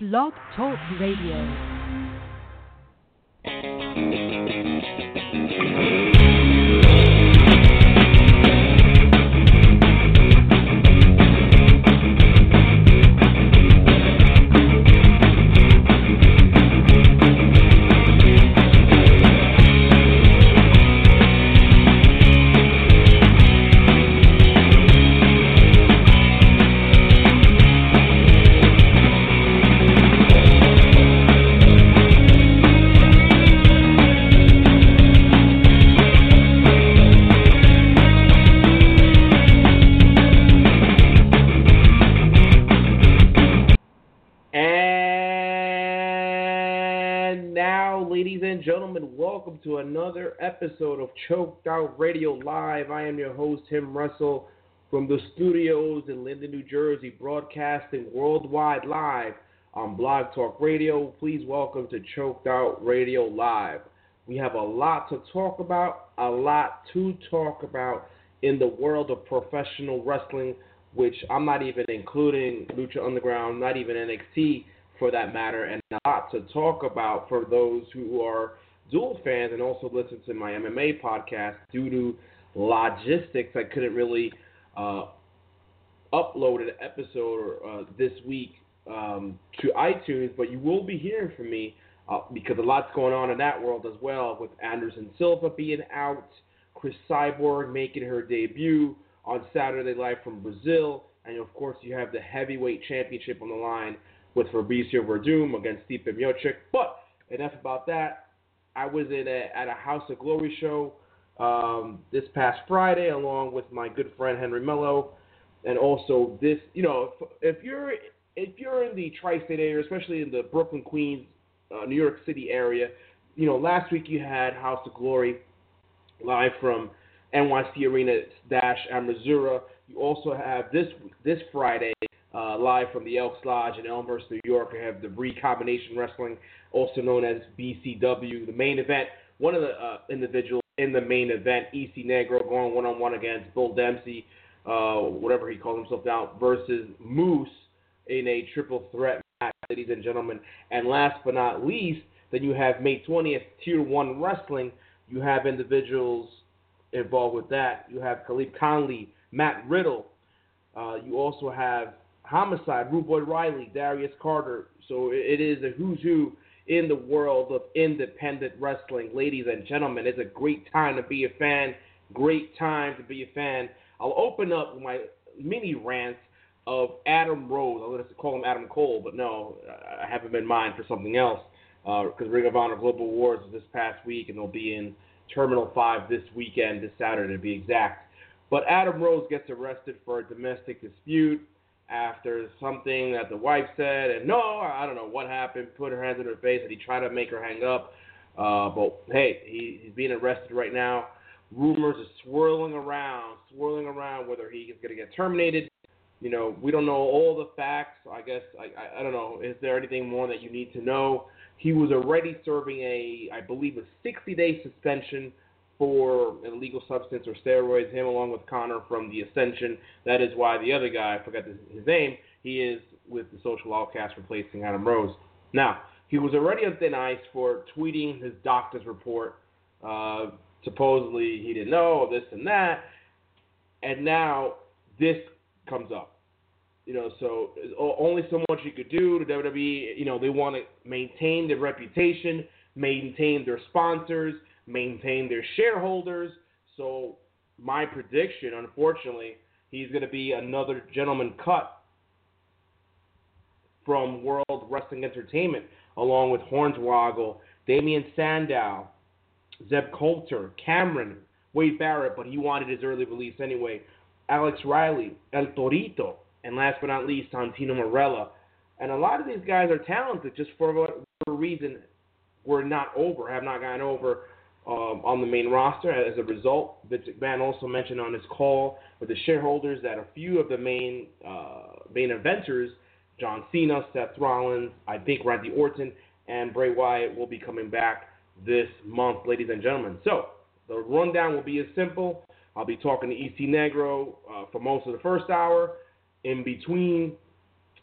Blog Talk Radio. Welcome to another episode of Choked Out Radio Live. I am your host, Jim Wrestle, from the studios in Linden, New Jersey, broadcasting worldwide live on Blog Talk Radio. Please welcome to Choked Out Radio Live. We have a lot to talk about, a lot to talk about in the world of professional wrestling, which I'm not even including Lucha Underground, not even NXT for that matter, and a lot to talk about for those who are dual fans and also listen to my MMA podcast. Due to logistics, I couldn't really uh, upload an episode uh, this week um, to iTunes, but you will be hearing from me uh, because a lot's going on in that world as well, with Anderson Silva being out, Cris Cyborg making her debut on Saturday Live from Brazil, and of course you have the heavyweight championship on the line with Fabricio Werdum against Stipe Miocic. But enough about that. I was in a, at a House of Glory show um, this past Friday, along with my good friend Henry Mello, and also this. You know, if, if you're if you're in the tri-state area, especially in the Brooklyn, Queens, uh, New York City area, you know, last week you had House of Glory live from NYC Arena Dash Missouri. You also have this this Friday uh, live from the Elks Lodge in Elmhurst, New York. I have the Brii Combination Wrestling, also known as BCW. The main event, one of the uh, individuals in the main event, EC Negro, going one on one against Bull Dempsey, uh, whatever he calls himself now, versus Moose in a triple threat match, ladies and gentlemen. And last but not least, then you have May 20th, Tier 1 Wrestling. You have individuals involved with that. You have Khalid Conley, Matt Riddle. Uh, you also have Homicide, Rude Riley, Darius Carter. So it is a who's who in the world of independent wrestling. Ladies and gentlemen, it's a great time to be a fan. Great time to be a fan. I'll open up my mini rant of Adam Rose. I was going to call him Adam Cole, but no, I have him in mind for something else. Because uh, Ring of Honor Global was this past week, and they'll be in Terminal 5 this weekend, this Saturday to be exact. But Adam Rose gets arrested for a domestic dispute after something that the wife said, and no, I don't know what happened. Put her hands in her face, and he tried to make her hang up. Uh, but hey, he, he's being arrested right now. Rumors are swirling around, swirling around whether he is going to get terminated. You know, we don't know all the facts. I guess I, I I don't know. Is there anything more that you need to know? He was already serving a, I believe, a 60-day suspension for illegal substance or steroids, him along with Connor from the Ascension. That is why the other guy, I forgot his name, he is with the Social Outcast replacing Adam Rose. Now, he was already on thin ice for tweeting his doctor's report. Uh, supposedly he didn't know this and that. And now this comes up. You know, so only so much you could do to WWE. You know, they want to maintain their reputation, maintain their sponsors, maintain their shareholders. So my prediction, unfortunately, he's going to be another gentleman cut from World Wrestling Entertainment, along with Hornswoggle, Damien Sandow, Zeb Colter, Cameron, Wade Barrett, but he wanted his early release anyway, Alex Riley, El Torito, and last but not least, Santino Marella. And a lot of these guys are talented, just for whatever reason, were not over, have not gotten over um, on the main roster. As a result, Vince McMahon also mentioned on his call with the shareholders that a few of the main uh, main eventers, John Cena, Seth Rollins, I think Randy Orton, and Bray Wyatt will be coming back this month, ladies and gentlemen. So the rundown will be as simple. I'll be talking to EC Negro uh, for most of the first hour. In between,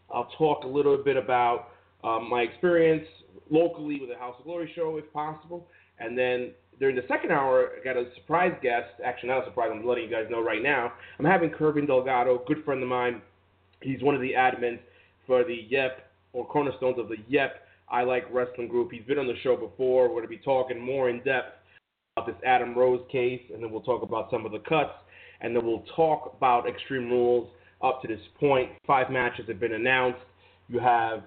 I'll talk a little bit about um, my experience locally with the House of Glory show, if possible, and then during the second hour, I got a surprise guest. Actually, not a surprise. I'm letting you guys know right now. I'm having Kervin Delgado, good friend of mine. He's one of the admins for the YEP or cornerstones of the YEP I Like Wrestling group. He's been on the show before. We're going to be talking more in depth about this Adam Rose case, and then we'll talk about some of the cuts, and then we'll talk about Extreme Rules up to this point. Five matches have been announced. You have,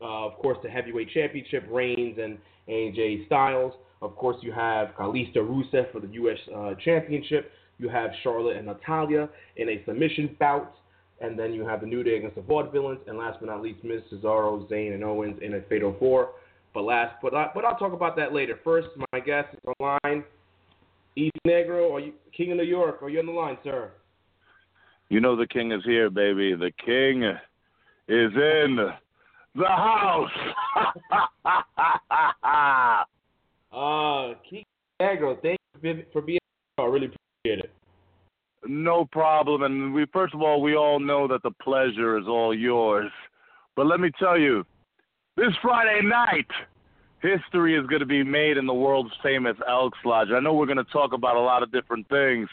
uh, of course, the heavyweight championship, Reigns and AJ Styles. Of course, you have Kalisto Rusev for the U.S. Uh, championship. You have Charlotte and Natalya in a submission bout. And then you have the New Day against the Vaudevillains. And last but not least, Miz Cesaro, Zayn, and Owens in a Fatal 4. But last, but, I, but I'll talk about that later. First, my guest is online. EC Negro, you King of New York? Are you on the line, sir? You know the king is here, baby. The king is in the house. uh, King Negro, thank you for being here. I really appreciate it. No problem. And we first of all, we all know that the pleasure is all yours. But let me tell you, this Friday night, history is going to be made in the world's famous Elks Lodge. I know we're going to talk about a lot of different things,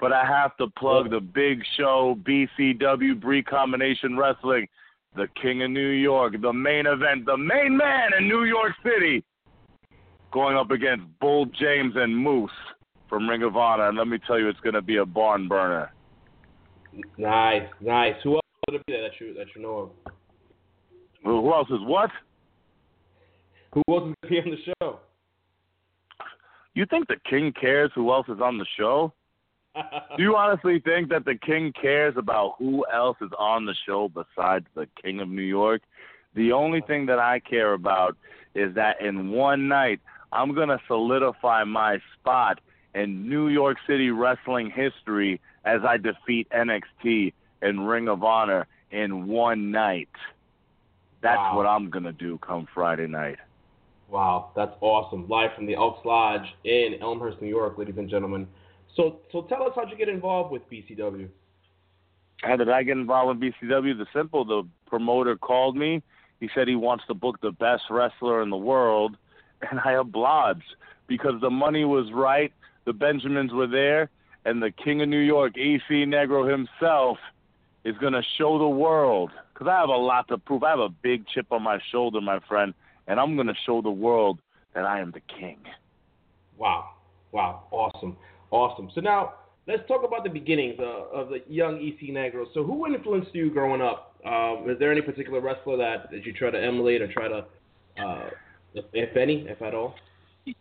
but I have to plug the big show, BCW Brii Combination Wrestling, the King of New York, the main event, the main man in New York City, going up against Bull James and Moose from Ring of Honor. And let me tell you, it's going to be a barn burner. Nice, nice. Who else would be that you that you know of? Who else is what? Who else is going to be on the show? You think the King cares who else is on the show? Do you honestly think that the king cares about who else is on the show besides the king of New York? The only thing that I care about is that in one night, I'm going to solidify my spot in New York City wrestling history as I defeat NXT and Ring of Honor in one night. That's wow. what I'm going to do come Friday night. Wow, that's awesome. Live from the Elks Lodge in Elmhurst, New York, ladies and gentlemen. So, so tell us how'd you get involved with BCW? How did I get involved with BCW? The simple, the promoter called me. He said he wants to book the best wrestler in the world, and I obliged because the money was right, the Benjamins were there, and the King of New York, EC Negro himself, is going to show the world. Because I have a lot to prove. I have a big chip on my shoulder, my friend, and I'm going to show the world that I am the king. Wow. Wow. Awesome. Awesome. So now let's talk about the beginnings uh, of the young EC Negro. So who influenced you growing up? Um, is there any particular wrestler that, that you try to emulate or try to, uh, if, any, if at all?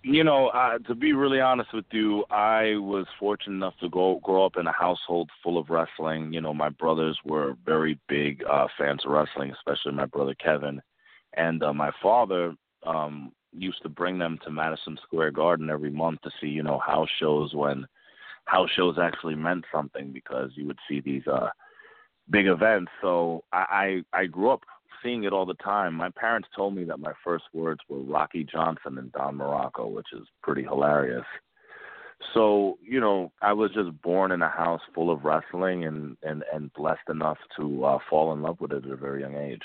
You know, uh, to be really honest with you, I was fortunate enough to go grow up in a household full of wrestling. You know, my brothers were very big uh, fans of wrestling, especially my brother Kevin, and uh, my father um, used to bring them to Madison Square Garden every month to see, you know, house shows when house shows actually meant something because you would see these uh big events. So I, I I grew up seeing it all the time. My parents told me that my first words were Rocky Johnson and Don Muraco, which is pretty hilarious. So, you know, I was just born in a house full of wrestling and and and blessed enough to uh fall in love with it at a very young age.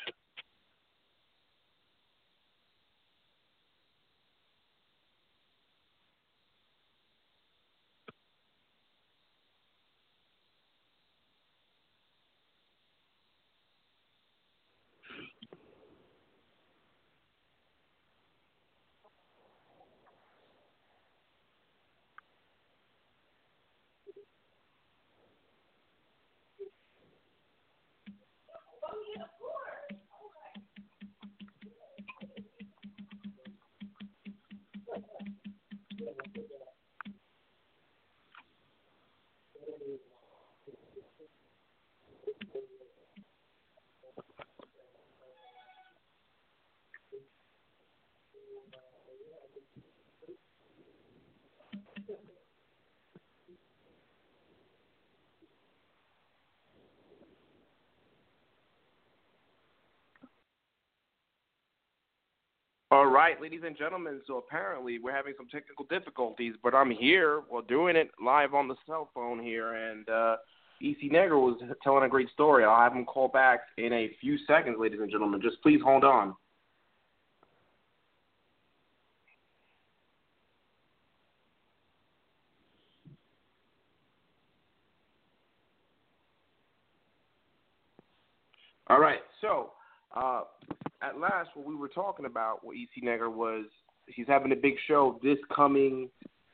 All right, ladies and gentlemen. So apparently we're having some technical difficulties, but I'm here. We're doing it live on the cell phone here, and uh, EC Negro was telling a great story. I'll have him call back in a few seconds, ladies and gentlemen. Just please hold on. All right, so uh, at last, what we were talking about, what EC Negro was, he's having a big show this coming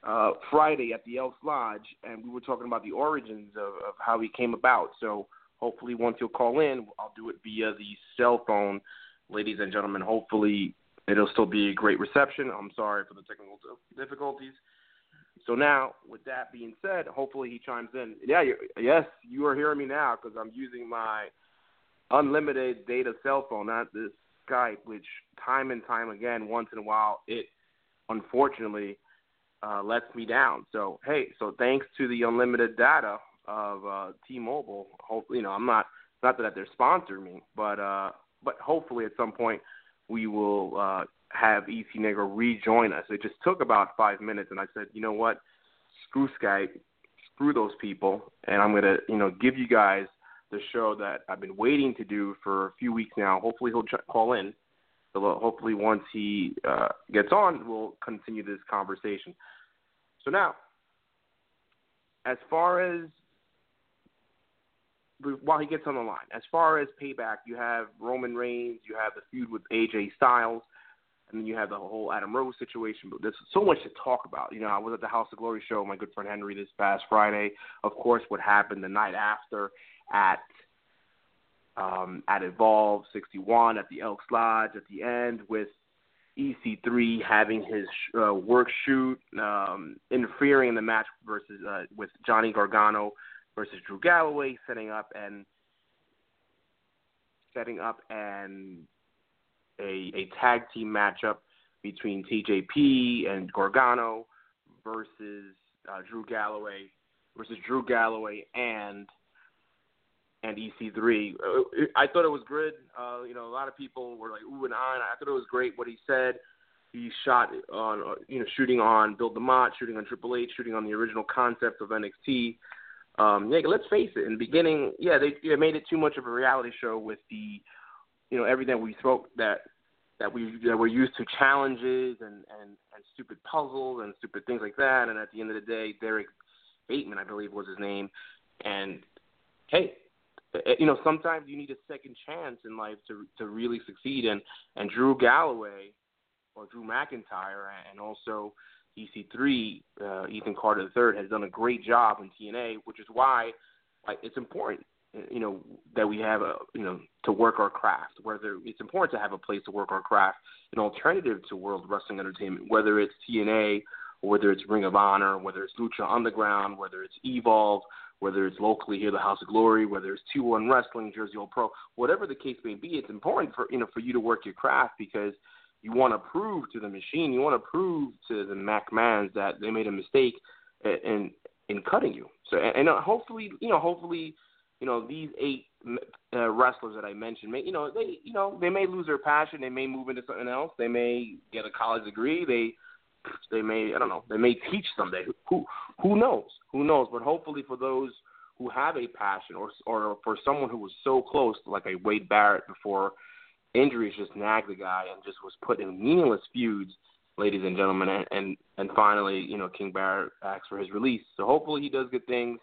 uh, Friday at the Elks Lodge, and we were talking about the origins of, of how he came about. So, hopefully, once he'll call in, I'll do it via the cell phone, ladies and gentlemen. Hopefully, it'll still be a great reception. I'm sorry for the technical difficulties. So now, with that being said, hopefully he chimes in. Yeah, yes, you are hearing me now because I'm using my unlimited data cell phone, not this Skype, which time and time again, once in a while, it unfortunately uh, lets me down. So hey, so thanks to the unlimited data of uh, T-Mobile, hopefully, you know, I'm not not that they're sponsoring me, but uh, but hopefully at some point we will uh, have EC Negro rejoin us. It just took about five minutes, and I said, you know what, screw Skype, screw those people, and I'm gonna you know give you guys the show that I've been waiting to do for a few weeks now. Hopefully he'll ch- call in. So hopefully once he uh, gets on, we'll continue this conversation. So now, as far as while he gets on the line, as far as payback, you have Roman Reigns, you have the feud with AJ Styles, and then you have the whole Adam Rose situation. But there's so much to talk about. You know, I was at the House of Glory show, my good friend Henry, this past Friday. Of course, what happened the night after at um, at Evolve 61 at the Elks Lodge at the end with EC3 having his uh, work shoot, um, interfering in the match versus uh, with Johnny Gargano versus Drew Galloway, setting up and setting up and a a tag team matchup between TJP and Gargano versus uh, Drew Galloway versus Drew Galloway and and EC3. Uh, I thought it was good. Uh, you know, a lot of people were like ooh and ah. I thought it was great what he said. He shot on, uh, you know, shooting on Bill DeMott, shooting on Triple H, shooting on the original concept of NXT. Um, yeah, let's face it. In the beginning, yeah, they, made it too much of a reality show with the, you know, everything we spoke that that we that we're used to challenges and and and stupid puzzles and stupid things like that. And at the end of the day, Derrick Bateman, I believe, was his name. And hey, you know, sometimes you need a second chance in life to to really succeed. And and Drew Galloway or Drew McIntyre and also EC3, uh, Ethan Carter III has done a great job in TNA, which is why like, it's important, you know, that we have a you know to work our craft. Whether it's important to have a place to work our craft, an alternative to World Wrestling Entertainment, whether it's TNA, whether it's Ring of Honor, whether it's Lucha Underground, whether it's Evolve whether it's locally here, the House of Glory, whether it's Two One Wrestling, Jersey All Pro, whatever the case may be, it's important for you know for you to work your craft because you want to prove to the machine, you want to prove to the McMahons that they made a mistake in in cutting you. So and, and uh, hopefully, you know, hopefully, you know, these eight uh, wrestlers that I mentioned, may you know, they you know they may lose their passion, they may move into something else, they may get a college degree, they they may I don't know. They may teach someday. Who who knows? Who knows? But hopefully for those who have a passion, or or for someone who was so close, like a Wade Barrett before injuries just nagged the guy and just was put in meaningless feuds, ladies and gentlemen. And and, and finally, you know, King Barrett asks for his release. So hopefully he does good things.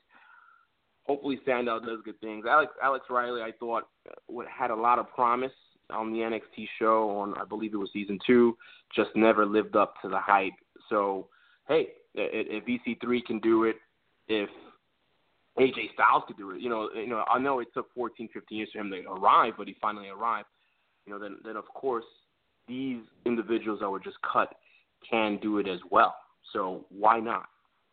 Hopefully Sandow does good things. Alex Alex Riley, I thought, uh, had a lot of promise on the NXT show on I believe it was season two, just never lived up to the hype. So hey, if EC3 can do it, if AJ Styles could do it, you know, you know, I know it took 14, 15 years for him to arrive, but he finally arrived. You know, then then of course these individuals that were just cut can do it as well. So why not?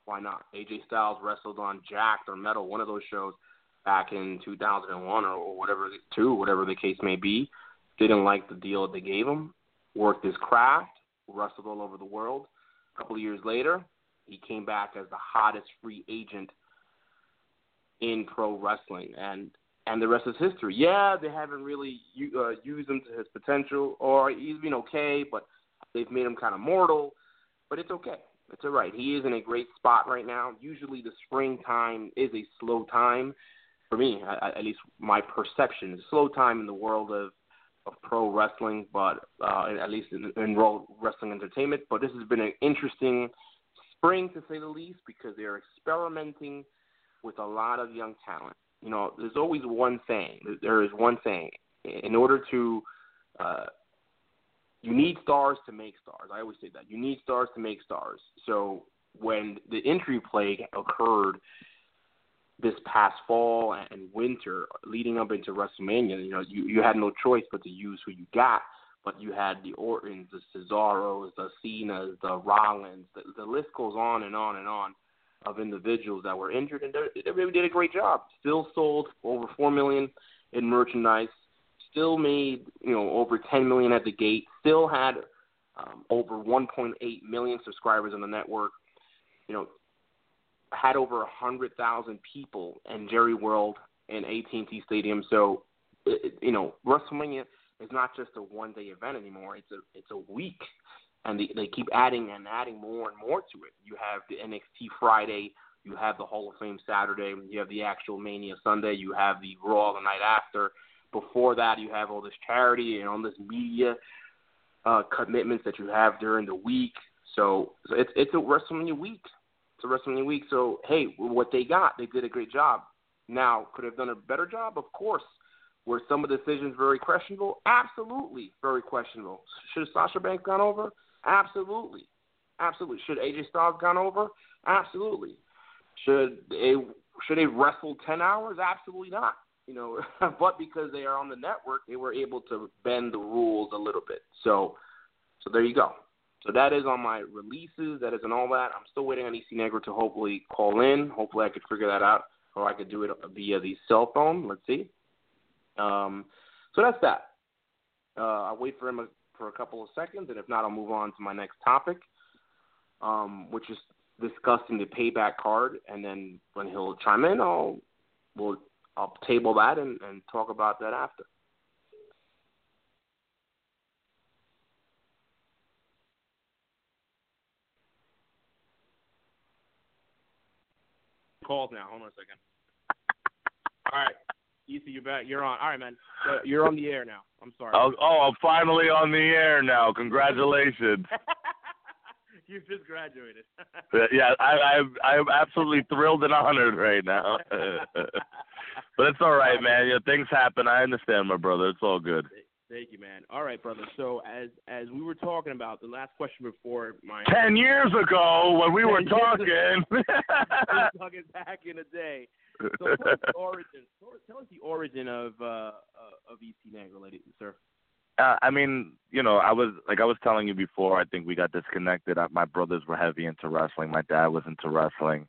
Why not? AJ Styles wrestled on Jakked or Metal, one of those shows back in 2001 or whatever, two, whatever the case may be didn't like the deal they gave him, worked his craft, wrestled all over the world. A couple of years later, he came back as the hottest free agent in pro wrestling, and and the rest is history. Yeah, they haven't really uh, used him to his potential, or he's been okay, but they've made him kind of mortal. But it's okay. It's all right. He is in a great spot right now. Usually, the springtime is a slow time for me, at least my perception. It's a slow time in the world of of pro wrestling, but uh, at least in, in wrestling entertainment. But this has been an interesting spring to say the least because they are experimenting with a lot of young talent. You know, there's always one thing. There is one thing. in order to uh, you need stars to make stars. I always say that. You need stars to make stars. So when the injury plague occurred this past fall and winter leading up into WrestleMania, you know, you, you had no choice but to use who you got. But you had the Ortons, the Cesaros, the Cenas, the Rollins. The, the list goes on and on and on of individuals that were injured, and they, really did a great job. Still sold over four million in merchandise. Still made you know over ten million at the gate. Still had um, over 1.8 million subscribers on the network. You know, had over a hundred thousand people in Jerry World and AT&T Stadium. So, you know, WrestleMania is not just a one-day event anymore. It's a it's a week, and they, they keep adding and adding more and more to it. You have the NXT Friday, you have the Hall of Fame Saturday, you have the actual Mania Sunday, you have the Raw the night after. Before that, you have all this charity and all this media uh, commitments that you have during the week. So, so it's it's a WrestleMania week. A WrestleMania week. So hey, what they got, they did a great job. Now, could have done a better job, of course. Were some of the decisions very questionable? Absolutely, very questionable. Should Sasha Banks gone over? Absolutely, absolutely. Should AJ Styles gone over? Absolutely. Should they should they wrestle ten hours? Absolutely not. You know, but because they are on the network, they were able to bend the rules a little bit. So, so there you go. So that is on my releases. That is on all that. I'm still waiting on EC Negro to hopefully call in. Hopefully I could figure that out, or I could do it via the cell phone. Let's see. Um, so that's that. Uh, I'll wait for him a, for a couple of seconds, and if not, I'll move on to my next topic, um, which is discussing the payback card. And then when he'll chime in, I'll we'll I'll table that and, and talk about that after. Calls now. Hold on a second. All right. Easy, you're back. You're on. All right, man. Uh, you're on the air now. I'm sorry. Oh, oh, I'm finally on the air now. Congratulations. you just graduated. yeah, I, I'm I'm absolutely thrilled and honored right now. but it's all right, man. Yeah, things happen. I understand, my brother. It's all good. Thank you, man. All right, brother. So as as we were talking about the last question before my ten years ago when we were talking, we were talking back in the day. So tell us the origin. Tell us the origin of uh, uh of EC Negro, ladies and sir. Uh, I mean, you know, I was like I was telling you before. I think we got disconnected. I, my brothers were heavy into wrestling. My dad was into wrestling.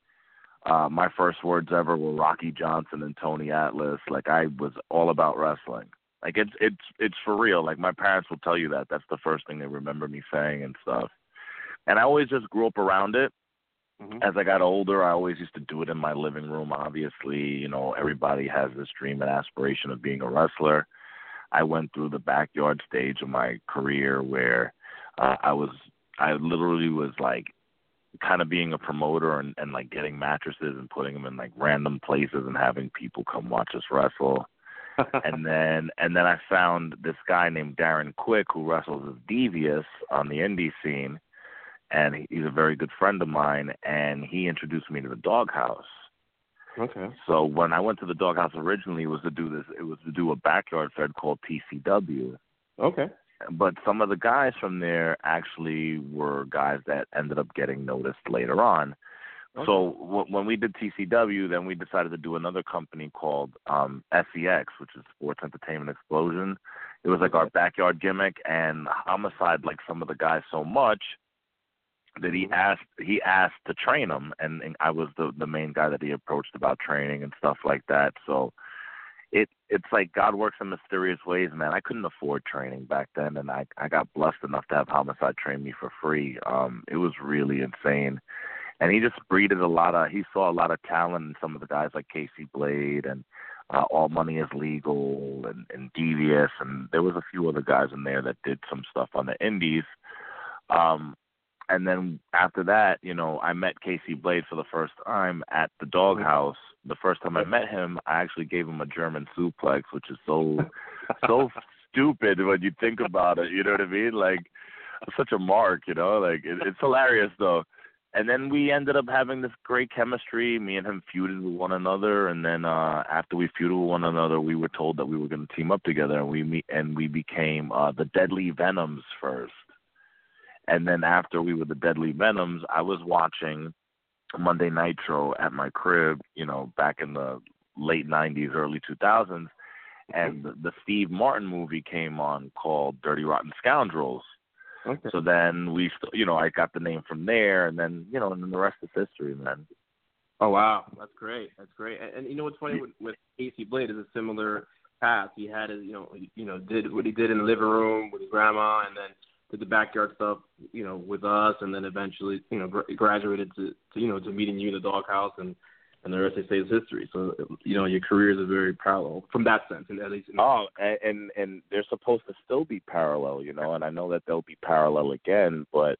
Uh, my first words ever were Rocky Johnson and Tony Atlas. Like I was all about wrestling. Like it's it's it's for real. Like my parents will tell you that. That's the first thing they remember me saying and stuff. And I always just grew up around it. Mm-hmm. As I got older, I always used to do it in my living room. Obviously, you know, everybody has this dream and aspiration of being a wrestler. I went through the backyard stage of my career where uh, I was I literally was like kind of being a promoter and, and like getting mattresses and putting them in like random places and having people come watch us wrestle and then and then I found this guy named Darren Quick who wrestles as Devious on the indie scene, and he's a very good friend of mine. And he introduced me to the Doghouse. Okay. So when I went to the Doghouse originally, it was to do this. It was to do a backyard fed called TCW. Okay. But some of the guys from there actually were guys that ended up getting noticed later on. Okay. So w- when we did TCW, then we decided to do another company called um, SEX, which is Sports Entertainment Explosion. It was like our backyard gimmick, and Homicide liked some of the guys so much that he mm-hmm. asked he asked to train them, and, and I was the the main guy that he approached about training and stuff like that. So it it's like God works in mysterious ways, man. I couldn't afford training back then, and I I got blessed enough to have Homicide train me for free. Um, it was really insane and he just breeded a lot of. He saw a lot of talent in some of the guys like Casey Blade and uh, All Money Is Legal and, and Devious, and there was a few other guys in there that did some stuff on the Indies. Um, and then after that, you know, I met Casey Blade for the first time at the Doghouse. The first time I met him, I actually gave him a German suplex, which is so so stupid when you think about it. You know what I mean? Like such a mark, you know. Like it, it's hilarious though and then we ended up having this great chemistry. Me and him feuded with one another, and then uh after we feuded with one another, we were told that we were going to team up together, and we meet and we became uh the Deadly Venoms first. And then after we were the Deadly Venoms, I was watching Monday Nitro at my crib, you know, back in the late '90s, early 2000s, and the, the Steve Martin movie came on called Dirty Rotten Scoundrels Okay. so then we, st- you know, I got the name from there, and then you know, and then the rest is history, man. Oh wow, that's great. That's great. And, and you know what's funny with, with Casey Blade is a similar path. He had his, you know, he, you know, did what he did in the living room with his grandma, and then did the backyard stuff, you know, with us, and then eventually, you know, gr- graduated to, to, you know, to meeting you in the doghouse, and and the rest they say is history. So you know, your careers are very parallel from that sense, and at least. Oh, and, and and they're supposed to still be parallel, you know, and I know that they'll be parallel again, but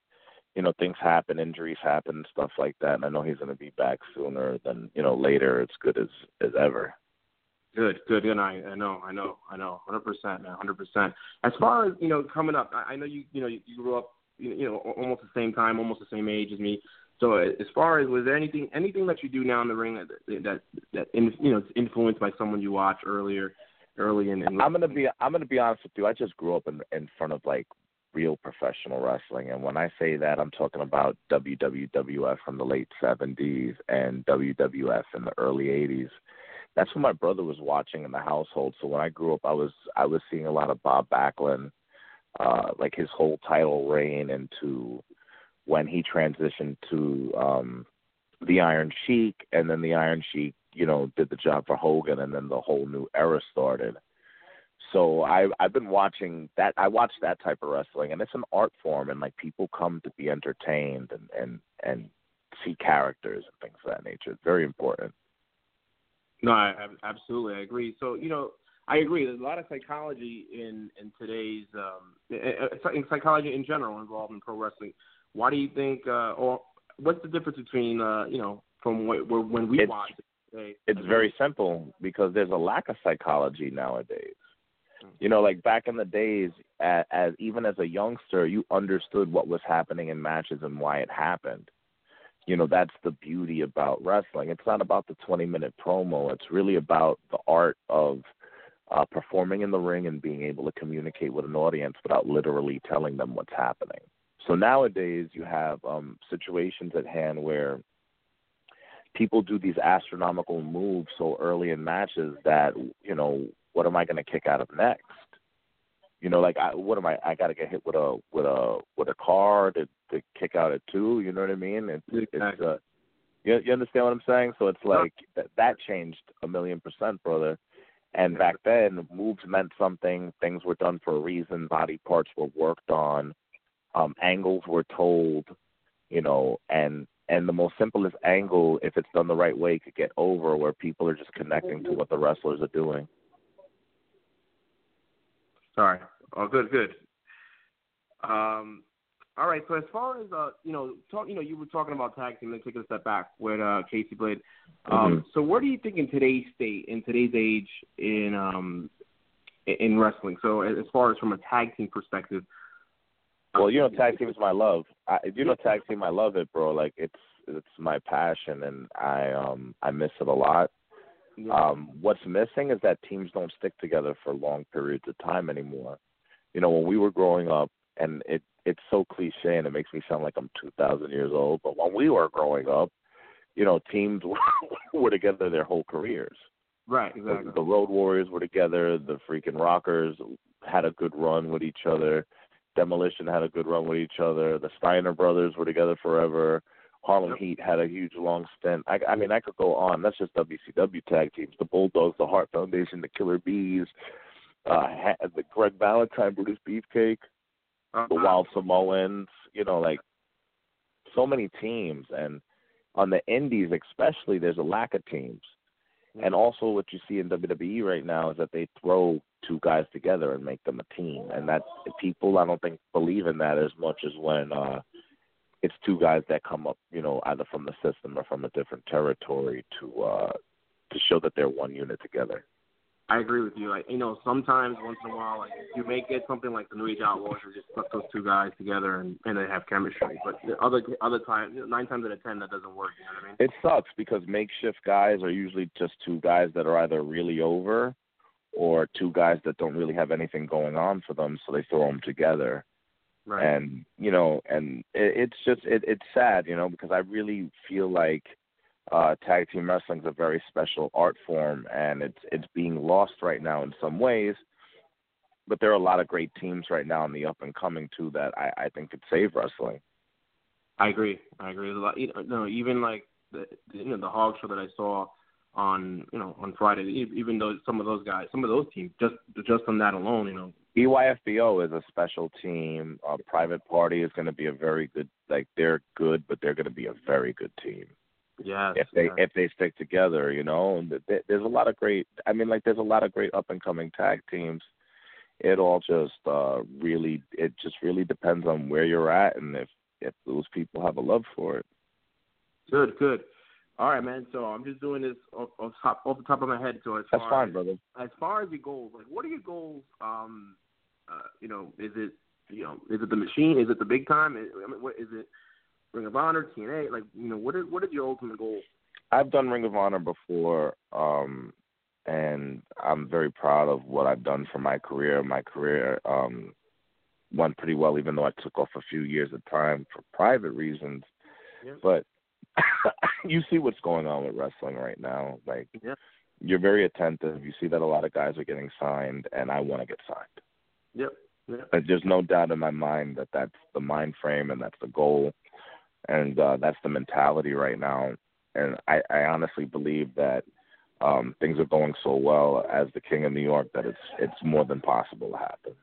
you know, things happen, injuries happen, stuff like that. And I know he's going to be back sooner than you know later. It's good as as ever. Good, good, good. I, I know, I know, I know, hundred percent, man, hundred percent. As far as you know, coming up, I, I know you, you know, you, you grew up, you, you know, almost the same time, almost the same age as me. So, as far as was there anything, anything that you do now in the ring that that that in, you know, is influenced by someone you watched earlier, early in? in I'm gonna be I'm gonna be honest with you. I just grew up in in front of like real professional wrestling, and when I say that, I'm talking about WWF from the late '70s and WWF in the early '80s. That's what my brother was watching in the household. So when I grew up, I was I was seeing a lot of Bob Backlund, uh, like his whole title reign into when he transitioned to um the Iron Sheik, and then the Iron Sheik, you know, did the job for Hogan, and then the whole new era started. So I I've been watching that. I watch that type of wrestling, and it's an art form, and like people come to be entertained and and and see characters and things of that nature. It's very important. No, I, absolutely I agree. So you know, I agree. There's a lot of psychology in in today's um, in psychology in general involved in pro wrestling. Why do you think, uh, or what's the difference between uh, you know from what, when we It's- watch today? It's very simple because there's a lack of psychology nowadays. You know, like back in the days, as, as even as a youngster, you understood what was happening in matches and why it happened. You know, that's the beauty about wrestling. It's not about the 20 minute promo. It's really about the art of uh, performing in the ring and being able to communicate with an audience without literally telling them what's happening. So nowadays, you have um, situations at hand where people do these astronomical moves so early in matches that you know what am I going to kick out of next? You know, like I, what am I? I got to get hit with a with a with a car to to kick out at two. You know what I mean? It's it's Exactly. uh, you you understand what I'm saying? So it's like that that changed a million percent, brother. And back then, moves meant something. Things were done for a reason. Body parts were worked on. Um, angles were told. You know, and and the most simplest angle, if it's done the right way, could get over where people are just connecting to what the wrestlers are doing. Sorry. Oh, good, good. Um, all right. So as far as uh, you know, talk, you know, you were talking about tag team. Let's take a step back with uh, Casey Blade. Um, So where do you think in today's state, in today's age, in um, in- in wrestling? So as far as from a tag team perspective. Well, you know, tag team is my love. I, you know, tag team, I love it, bro. Like it's it's my passion, and I um I miss it a lot. Yeah. Um, what's missing is that teams don't stick together for long periods of time anymore. You know, when we were growing up, and it it's so cliche, and it makes me sound like I'm 2,000 years old. But when we were growing up, you know, teams were, together their whole careers. right. The, Exactly. the Road Warriors were together. The freaking Rockers had a good run with each other. Demolition had a good run with each other. The Steiner brothers were together forever. Harlem. Heat had a huge long stint. I, I mean, I could go on. That's just WCW tag teams. The Bulldogs, the Hart Foundation, the Killer Bees, uh, the Greg Valentine, Brutus Beefcake, the Uh-huh. Wild Samoans. You know, like so many teams, and on the Indies especially, there's a lack of teams. And also, what you see in WWE right now is that they throw two guys together and make them a team, and that people I don't think believe in that as much as when uh, it's two guys that come up, you know, either from the system or from a different territory to uh, to show that they're one unit together. I agree with you. Like you know, sometimes once in a while, like you may get something like the New Age Outlaws, or just put those two guys together and and they have chemistry. But the other other times, nine times out of ten, that doesn't work. You know what I mean? It sucks because makeshift guys are usually just two guys that are either really over, or two guys that don't really have anything going on for them, so they throw them together. Right. And you know, and it, it's just it, it's sad, you know, because I really feel like uh, tag team wrestling is a very special art form, and it's it's being lost right now in some ways. But there are a lot of great teams right now in the up and coming too that I, I think could save wrestling. I agree. I agree. A lot. You know, even like the you know the Hog show that I saw on you know on Friday. Even though some of those guys, some of those teams, just just on that alone, you know. EYFBO is a special team. Uh, Private Party is going to be a very good. Like they're good, but they're going to be a very good team. Yes, if they yes. if they stick together, you know, and th- there's a lot of great. I mean, like there's a lot of great up and coming tag teams. It all just uh really, it just really depends on where you're at and if if those people have a love for it. Good, good. All right, man. So I'm just doing this off, off top off the top of my head. So as That's far fine, as, brother. As far as your goals, like what are your goals? Um, uh, you know, is it you know, is it the machine? Is it the big time? Is, I mean, what is it? Ring of Honor, TNA, like you know, what is what is your ultimate goal? I've done Ring of Honor before, um, and I'm very proud of what I've done for my career. My career um, went pretty well, even though I took off a few years of time for private reasons. Yeah. But you see what's going on with wrestling right now. Like Yeah. you're very attentive. You see that a lot of guys are getting signed, and I want to get signed. Yep. Yeah. There's no doubt in my mind that that's the mind frame and that's the goal, and uh, that's the mentality right now. And I, I honestly believe that um, things are going so well as the king of New York that it's it's more than possible to happen.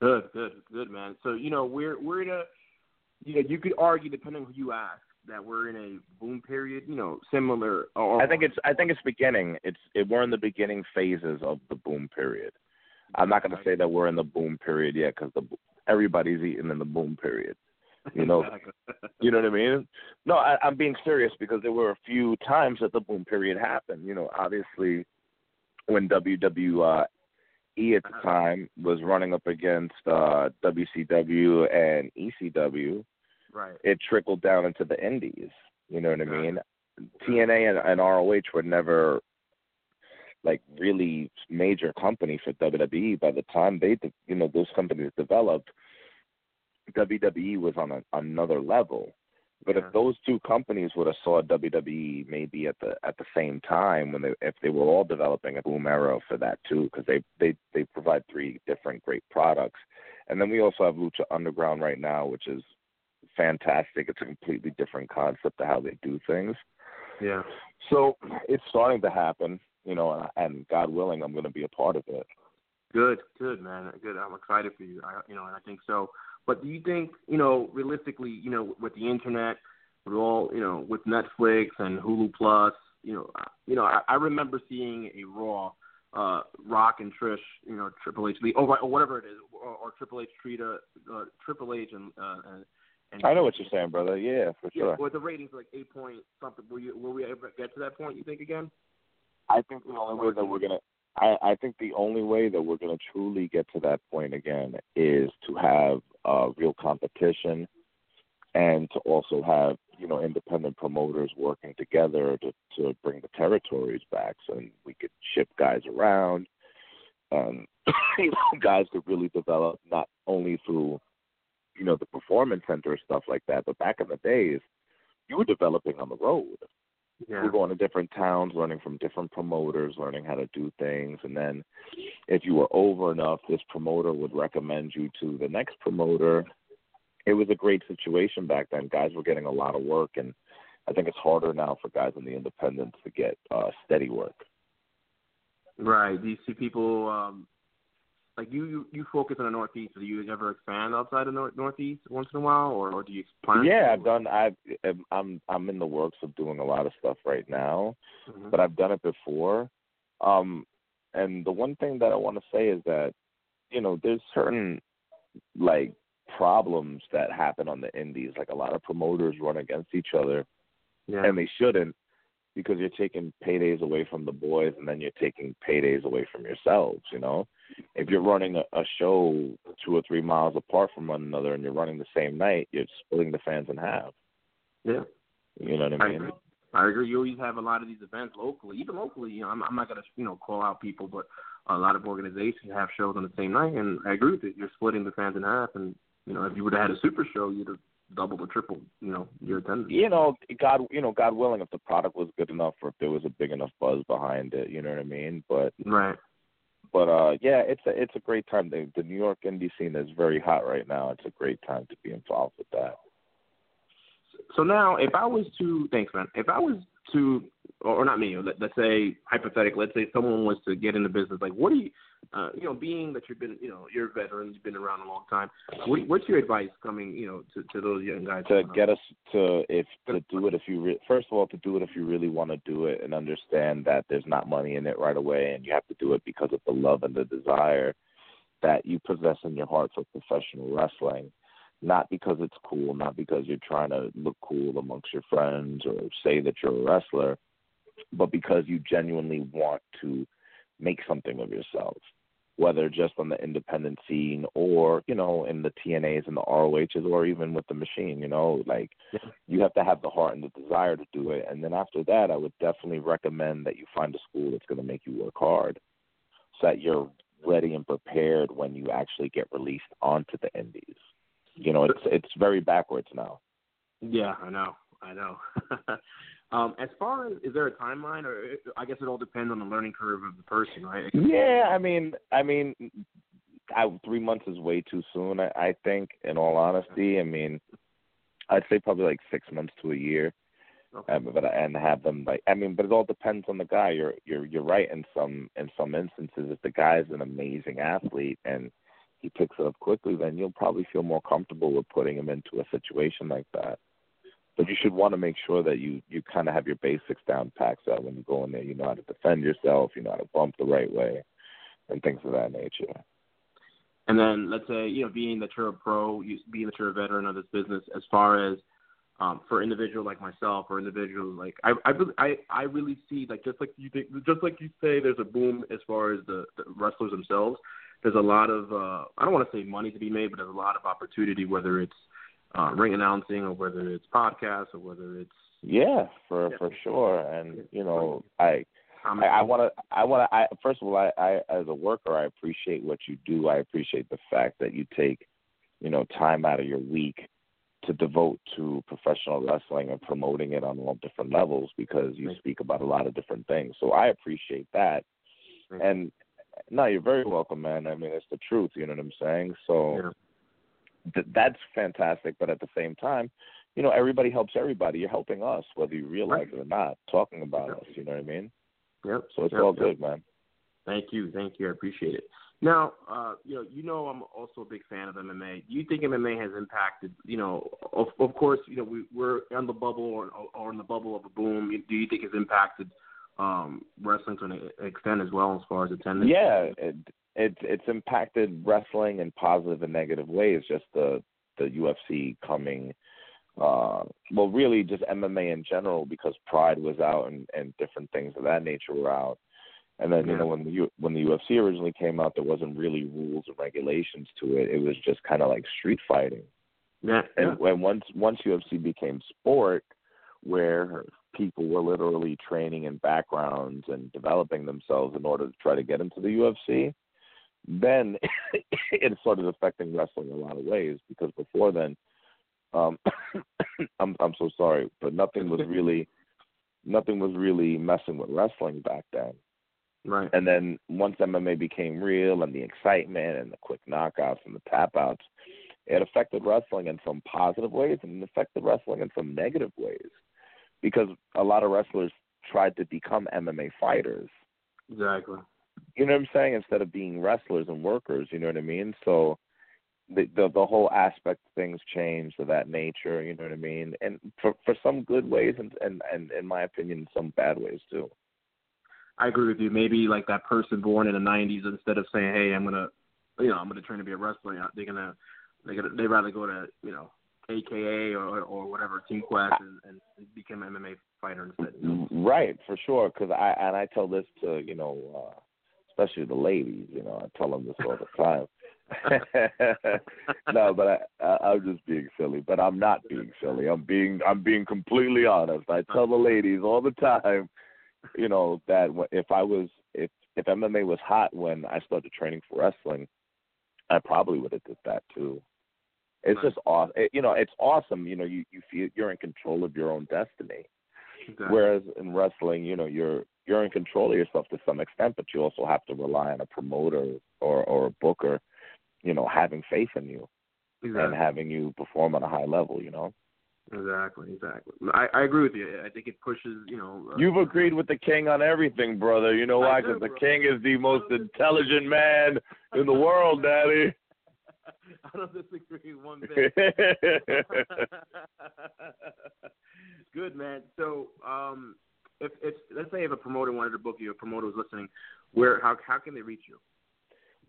Good, good, good, man. So you know, we're we're in a you know, you could argue depending on who you ask that we're in a boom period. You know, similar. Or, I think it's I think it's beginning. It's it, we're in the beginning phases of the boom period. I'm not going to say that we're in the boom period yet because the everybody's eating in the boom period. You know, you know what I mean? No, I, I'm being serious because there were a few times that the boom period happened. You know, obviously when WWE at the time was running up against uh, WCW and ECW, right. it trickled down into the indies. You know what I mean? TNA and, and ROH were never like really major company for WWE. By the time they, you know, those companies developed, WWE was on a, another level. But Yeah. if those two companies would have saw WWE maybe at the at the same time when they if they were all developing a boom era for that too because they they they provide three different great products, and then we also have Lucha Underground right now which is fantastic. It's a completely different concept to how they do things. Yeah. So it's starting to happen, you know, and, and God willing, I'm going to be a part of it. Good, good, man. Good. I'm excited for you. I, you know, and I think so. But do you think, you know, realistically, you know, with the internet, with all, you know, with Netflix and Hulu Plus, you know, I- you know, I, I remember seeing a Raw, uh, Rock and Trish, you know, Triple H, or, or whatever it is, or, or Triple H treat uh, uh, Triple H and uh, and. and I know what you're saying, brother. Yeah, for Yeah, sure. with the ratings like eight point something. Will you will we ever get to that point? You think again? I think the only way that we're gonna I, I think the only way that we're gonna truly get to that point again is to have uh real competition and to also have, you know, independent promoters working together to, to bring the territories back so we could ship guys around and you know, guys could really develop not only through, you know, the performance center stuff like that, but back in the days you were developing on the road Yeah. we're going to different towns, learning from different promoters, learning how to do things, and then if you were over enough, this promoter would recommend you to the next promoter. It was a great situation back then. Guys were getting a lot of work, and I think it's harder now for guys in the independents to get uh, steady work. Right. Do you see people um like you you, you focus on the Northeast? Do you ever expand outside of the nor- Northeast once in a while, or, or do you plan? Yeah, I've done. I've. I'm. I'm in the works of doing a lot of stuff right now. Mhm. but I've done it before. Um, and the one thing that I want to say is that, you know, there's certain like problems that happen on the indies. Like a lot of promoters run against each other, yeah. and they shouldn't. because you're taking paydays away from the boys and then you're taking paydays away from yourselves, you know? If you're running a, a show two or three miles apart from one another and you're running the same night, you're splitting the fans in half. Yeah. You know what I I mean? agree. I agree. You always have a lot of these events locally, even locally. You know, I'm, I'm not gonna you know call out people, but a lot of organizations have shows on the same night, and I agree with it. You're splitting the fans in half, and you know, if you would have had a super show, you'd have doubled or tripled, you know, your attendance. you know, God, you know, God willing, if the product was good enough or if there was a big enough buzz behind it, you know what I mean. But, Right. But uh, yeah, it's a it's a great time. The, the New York indie scene is very hot right now. It's a great time to be involved with that. So now, if I was to, thanks, man. If I was to, or not me, let, let's say hypothetically, let's say someone wants to get into business, like what do you, uh, you know, being that you've been, you know, you're a veteran, you've been around a long time. What, what's your advice coming, you know, to, to those young guys? to get us to if to do it if you re- first of all to do it if you really want to do it and understand that there's not money in it right away and you have to do it because of the love and the desire that you possess in your heart for professional wrestling not because it's cool not because you're trying to look cool amongst your friends or say that you're a wrestler but because you genuinely want to make something of yourself whether just on the independent scene or you know in the TNAs and the ROHs or even with the machine. You know, like you have to have the heart and the desire to do it. And then after that, I would definitely recommend that you find a school that's going to make you work hard, so that you're ready and prepared when you actually get released onto the indies. You know, it's it's very backwards now. Yeah, I know, I know. um, as far as is there a timeline, or I guess it all depends on the learning curve of the person, right? Yeah, I mean, I mean, I, three months is way too soon. I, I think, in all honesty, I mean, I'd say probably like six months to a year. Okay. Um, but and have them like I mean, but it all depends on the guy. You're you're you're right in some in some instances. If the guy's an amazing athlete and he picks it up quickly, then you'll probably feel more comfortable with putting him into a situation like that. But you should want to make sure that you you kind of have your basics down packed so that when you go in there, you know how to defend yourself, you know how to bump the right way, and things of that nature. And then let's say, you know, being that you're a pro, you, being that you're a veteran of this business, as far as um, for individual like myself or individual like I I I, I really see like just like you think just like you say there's a boom as far as the, the wrestlers themselves. There's a lot of uh, I don't want to say money to be made, but there's a lot of opportunity whether it's uh, ring announcing or whether it's podcasts or whether it's Yeah, for Yeah. for sure. And you know, I I, I want to. I want to. I first of all, I, I as a worker, I appreciate what you do. I appreciate the fact that you take, you know, time out of your week to devote to professional wrestling and promoting it on all different levels because you speak about a lot of different things. So I appreciate that. And no, you're very welcome, man. I mean, it's the truth. You know what I'm saying? So Yeah. th- that's fantastic. But at the same time, you know, everybody helps everybody. You're helping us, whether you realize it or not. Talking about Yep. us. You know what I mean? Yep. So it's Yep, all good, man. Thank you, thank you. I appreciate it. Now, uh, you know, you know, I'm also a big fan of MMA. Do you think MMA has impacted? You know, of, of course, you know, we, we're on the bubble or, or in the bubble of a boom. Do you think it's impacted um, wrestling to an extent as well as far as attendance? Yeah, it, it's it's impacted wrestling in positive and negative ways. Just the the UFC coming, uh, well, really just MMA in general because Pride was out and and different things of that nature were out. And then you know when the U, when the UFC originally came out, there wasn't really rules and regulations to it. It was just kind of like street fighting. yeah, yeah. And when once once UFC became sport, where people were literally training in backgrounds and developing themselves in order to try to get into the UFC, then it started affecting wrestling in a lot of ways. Because before then, um, I'm I'm so sorry, but nothing was really nothing was really messing with wrestling back then. right. And then once MMA became real and the excitement and the quick knockouts and the tap outs, it affected wrestling in some positive ways and it affected wrestling in some negative ways. Because a lot of wrestlers tried to become MMA fighters. Exactly. You know what I'm saying? Instead of being wrestlers and workers, you know what I mean? So the the, the whole aspect of things changed of that nature, you know what I mean? And for for some good ways and and, and in my opinion some bad ways too. I agree with you. Maybe like that person born in the '90s, instead of saying, "Hey, I'm gonna, you know, I'm gonna train to be a wrestler," they're gonna, they're gonna, they rather go to, you know, AKA or or whatever Team Quest and, and become MMA fighter instead. You know? Right, for sure. Because I and I tell this to you know, uh, especially the ladies. You know, I tell them this all the time. no, but I, I, I'm just being silly. But I'm not being silly. I'm being I'm being completely honest. I tell the ladies all the time, you know, that if I was if if MMA was hot when I started training for wrestling, I probably would have did that too. It's just awesome. It, you know, it's awesome. You know, you you feel you're in control of your own destiny. Exactly. Whereas in wrestling, you know, you're you're in control of yourself to some extent, but you also have to rely on a promoter or or a booker, you know, having faith in you exactly. and having you perform on a high level. You know. Exactly, exactly. I, I agree with you. I think it pushes, you know. Uh, You've agreed with the king on everything, brother. You know why? Because the king is the most intelligent man in the world, Daddy. I don't disagree one bit. Good man. So, um, if if let's say if a promoter wanted to book you, a promoter was listening, where how how can they reach you?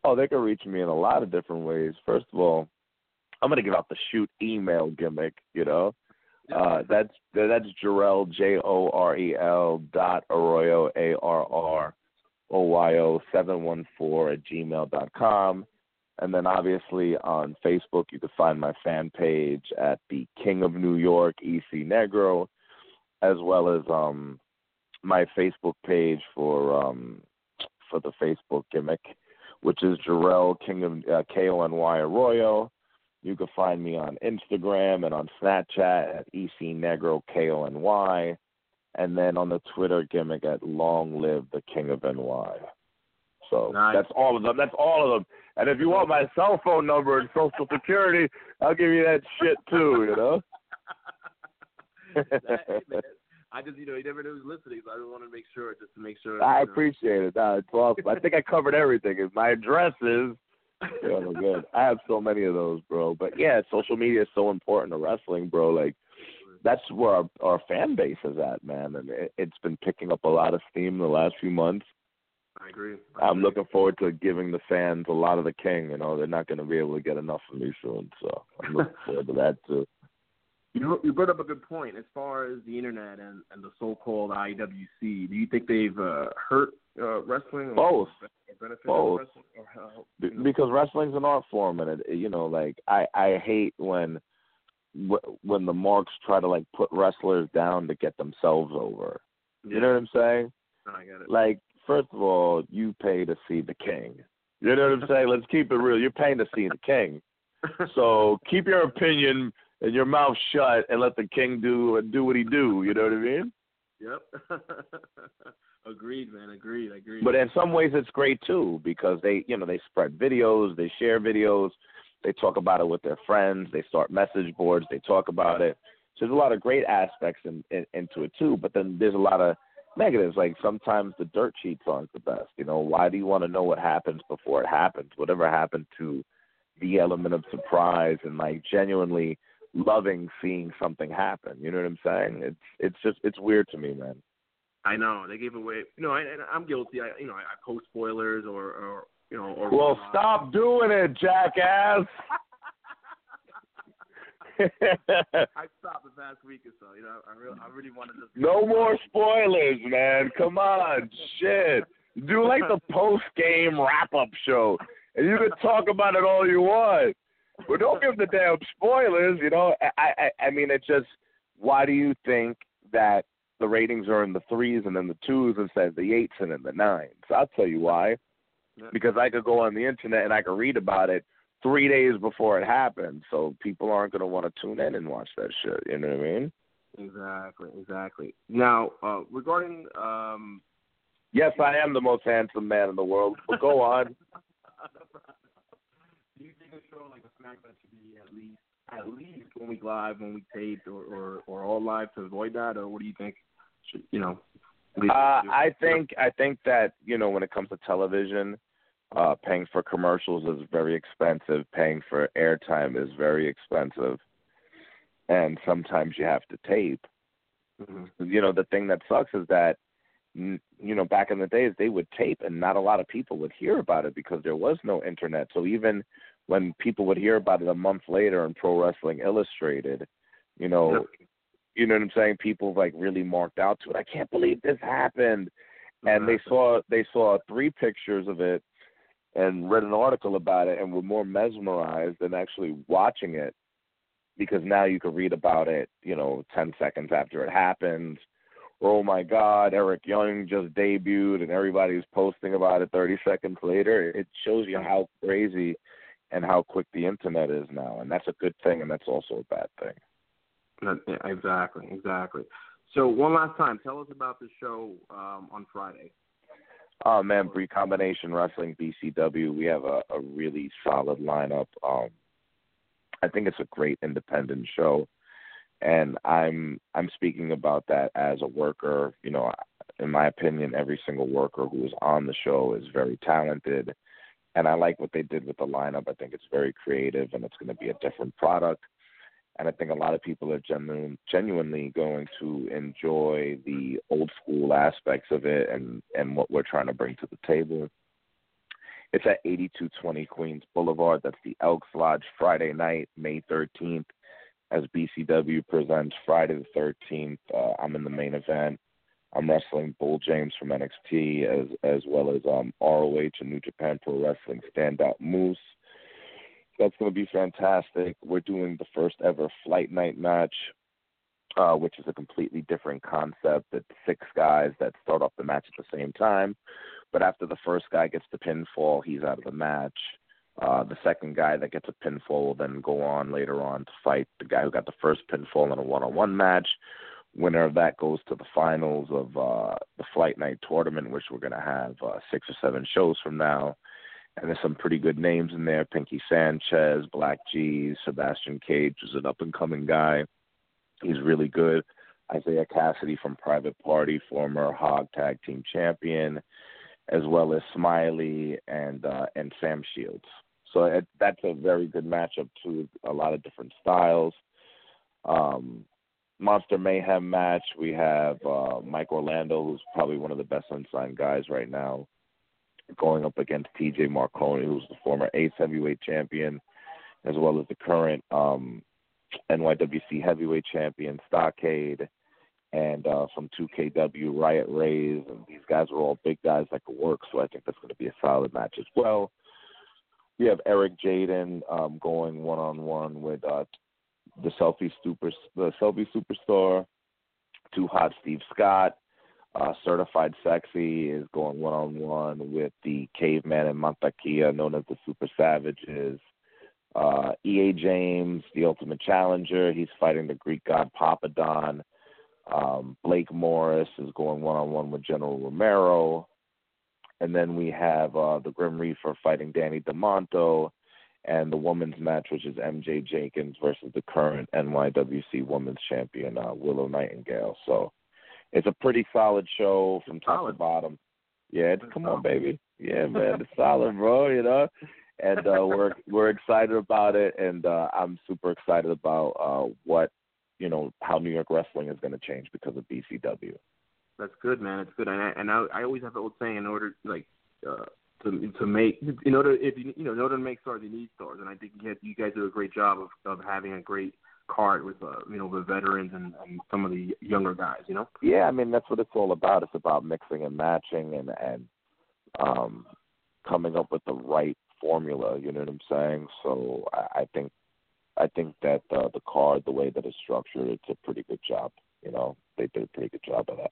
Oh, they can reach me in a lot of different ways. First of all, I'm gonna give out the shoot email gimmick. You know, uh, that's that's Jorel J O R E L dot Arroyo A R R O Y O seven one four at gmail dot com. And then obviously on Facebook you can find my fan page at the King of New York EC Negro, as well as um my Facebook page for um for the Facebook gimmick, which is Jorel King of uh, K O N Y Arroyo. You can find me on Instagram and on Snapchat at EC Negro K O N Y, and then on the Twitter gimmick at Long Live the King of NY. So Nice. that's all of them. That's all of them. And if you want my cell phone number and social security, I'll give you that shit too. You know. Man, I just you know you never know who's listening, so I just want to make sure just to make sure. I know. appreciate it. It's awesome. I think I covered everything. My address is yeah, no good. I have so many of those, bro. But yeah, social media is so important to wrestling, bro. Like that's where our, our fan base is at, man, and it, it's been picking up a lot of steam the last few months. I agree. I I'm agree. looking forward to giving the fans a lot of the king. You know, they're not going to be able to get enough of me soon, so I'm looking forward to that too. You you brought up a good point as far as the internet and, and the so-called IWC. Do you think they've uh, hurt uh, wrestling? Or Both. Both. wrestling? Or Be- because wrestling's an art form and it you know like i i hate when wh- when the marks try to like put wrestlers down to get themselves over you know what i'm saying I get it. like first of all you pay to see the king you know what i'm saying let's keep it real you're paying to see the king so keep your opinion and your mouth shut and let the king do do what he do you know what i mean Yep. agreed, man. Agreed. Agreed. But in some ways, it's great too because they, you know, they spread videos, they share videos, they talk about it with their friends, they start message boards, they talk about it. So there's a lot of great aspects in, in, into it too. But then there's a lot of negatives. Like sometimes the dirt sheets aren't the best. You know, why do you want to know what happens before it happens? Whatever happened to the element of surprise and like genuinely loving seeing something happen. You know what I'm saying? It's it's just it's weird to me, man. I know they gave away. You know, I, and I'm guilty. I, you know, I, I post spoilers or, or you know, or Well, stop doing it, jackass. I stopped the past week or so. You know, I really, I really wanted to. no more spoilers, man. Come on, shit. Do like the post game wrap up show, and you can talk about it all you want, but don't give the damn spoilers. You know, I, I, I mean, it's just why do you think that the ratings are in the threes and then the twos instead of the eights and then the nines? I'll tell you why. Because I could go on the internet and I could read about it three days before it happened, so people aren't going to want to tune in and watch that shit. You know what I mean? Exactly, exactly. Now, uh, regarding um, Yes, I am the most handsome man in the world. But go on. do you think a show like a SmackDown should be at least at least one week live, one week taped, or or, or all live to avoid that, or what do you think? Should you know? Uh, I think I think that you know when it comes to television, uh, paying for commercials is very expensive. Paying for airtime is very expensive, and sometimes you have to tape. Mhm. You know the thing that sucks is that you know back in the days they would tape and not a lot of people would hear about it because there was no internet. So even when people would hear about it a month later in Pro Wrestling Illustrated, you know you know what I'm saying? People like really marked out to it. I can't believe this happened. And they saw they saw three pictures of it and read an article about it and were more mesmerized than actually watching it because now you can read about it, you know, 10 seconds after it happens. Oh my God, Eric Young just debuted and everybody's posting about it 30 seconds later. It shows you how crazy and how quick the internet is now. And that's a good thing and that's also a bad thing. Exactly, exactly. So one last time, tell us about the show um, on Friday. Oh man, Brii Combination Wrestling BCW. We have a, a really solid lineup. Um, I think it's a great independent show, and I'm I'm speaking about that as a worker. You know, in my opinion, every single worker who is on the show is very talented, and I like what they did with the lineup. I think it's very creative, and it's going to be a different product. And I think a lot of people are genuine, genuinely going to enjoy the old school aspects of it and and what we're trying to bring to the table. It's at 8220 Queens Boulevard. That's the Elks Lodge Friday night, May 13th, as BCW presents Friday the 13th. Uh, I'm in the main event. I'm wrestling Bull James from NXT as as well as um, ROH and New Japan Pro Wrestling standout Moose. That's going to be fantastic. We're doing the first ever Flight Night match, uh, which is a completely different concept. It's six guys that start off the match at the same time. But after the first guy gets the pinfall, he's out of the match. Uh, the second guy that gets a pinfall will then go on later on to fight the guy who got the first pinfall in a one-on-one match. Winner of that goes to the finals of uh, the Flight Night tournament, which we're going to have uh, six or seven shows from now. And there's some pretty good names in there: Pinky Sanchez, Black G, Sebastian Cage is an up-and-coming guy. He's really good. Isaiah Cassidy from Private Party, former Hog Tag Team Champion as well as Smiley and uh, and Sam Shields. So it, that's a very good matchup too. A lot of different styles. Um, Monster Mayhem match. We have uh, Mike Orlando, who's probably one of the best unsigned guys right now, going up against T.J. Marconi, who's the former Ace Heavyweight Champion, as well as the current um, NYWC Heavyweight Champion Stockade and uh, from 2KW, Riot Rays, and these guys are all big guys that can work. So I think that's going to be a solid match as well. We have Eric Jaden um, going one on one with uh, the selfie super the selfie superstar. Too hot Steve Scott. Uh, Certified Sexy is going one on one with the caveman in Mantequilla, known as the Super Savages. Uh, EA James, the Ultimate Challenger, he's fighting the Greek god Papadon. Um, Blake Morris is going one on one with General Romero. And then we have uh, the Grim Reaper fighting Danny Demanto, and the women's match, which is MJ Jenkins versus the current NYWC Women's Champion uh, Willow Nightingale. So it's a pretty solid show from top solid. to bottom. Yeah, it's, come on, baby. Yeah, man, it's solid, bro. You know, and uh, we're we're excited about it, and uh, I'm super excited about uh, what you know how New York wrestling is going to change because of BCW. That's good, man. It's good, and I, and I, I always have the old saying: in order, like, uh, to to make, in order if you you know, in order to make stars, you need stars, and I think you, you guys do a great job of of having a great card with uh, you know the veterans and, and some of the younger guys. You know. Yeah, I mean that's what it's all about. It's about mixing and matching and and um, coming up with the right formula. You know what I'm saying? So I, I think I think that uh, the card, the way that it's structured, it's a pretty good job. You know, they did a pretty good job of that.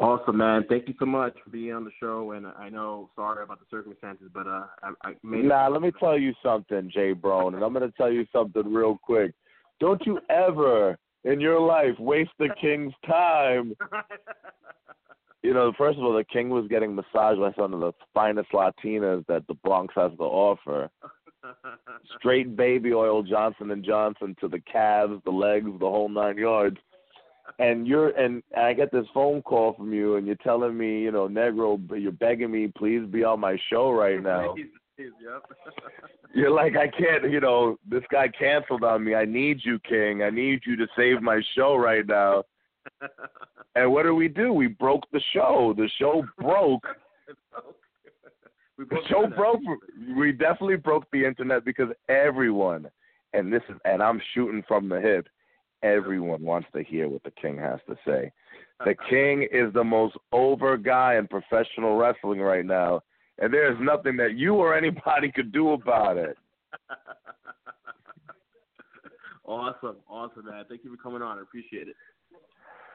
Awesome, man. Thank you so much for being on the show. And I know, sorry about the circumstances, but uh, I, I made. Nah, let me tell you something, Jay Brown, and I'm going to tell you something real quick. Don't you ever in your life waste the king's time. you know, first of all, the king was getting massaged by some of the finest Latinas that the Bronx has to offer. Straight baby oil Johnson and Johnson to the calves, the legs, the whole nine yards. And you're and I get this phone call from you, and you're telling me, you know, Negro, you're begging me, please be on my show right now. Yep. You're like, I can't, you know, this guy canceled on me. I need you, King. I need you to save my show right now. and what do we do? We broke the show. The show broke. We the show broke. We definitely broke the internet because everyone, and this is, and I'm shooting from the hip. Everyone wants to hear what the King has to say. The King is the most over guy in professional wrestling right now, and there is nothing that you or anybody could do about it. awesome, awesome, man. Thank you for coming on. I appreciate it.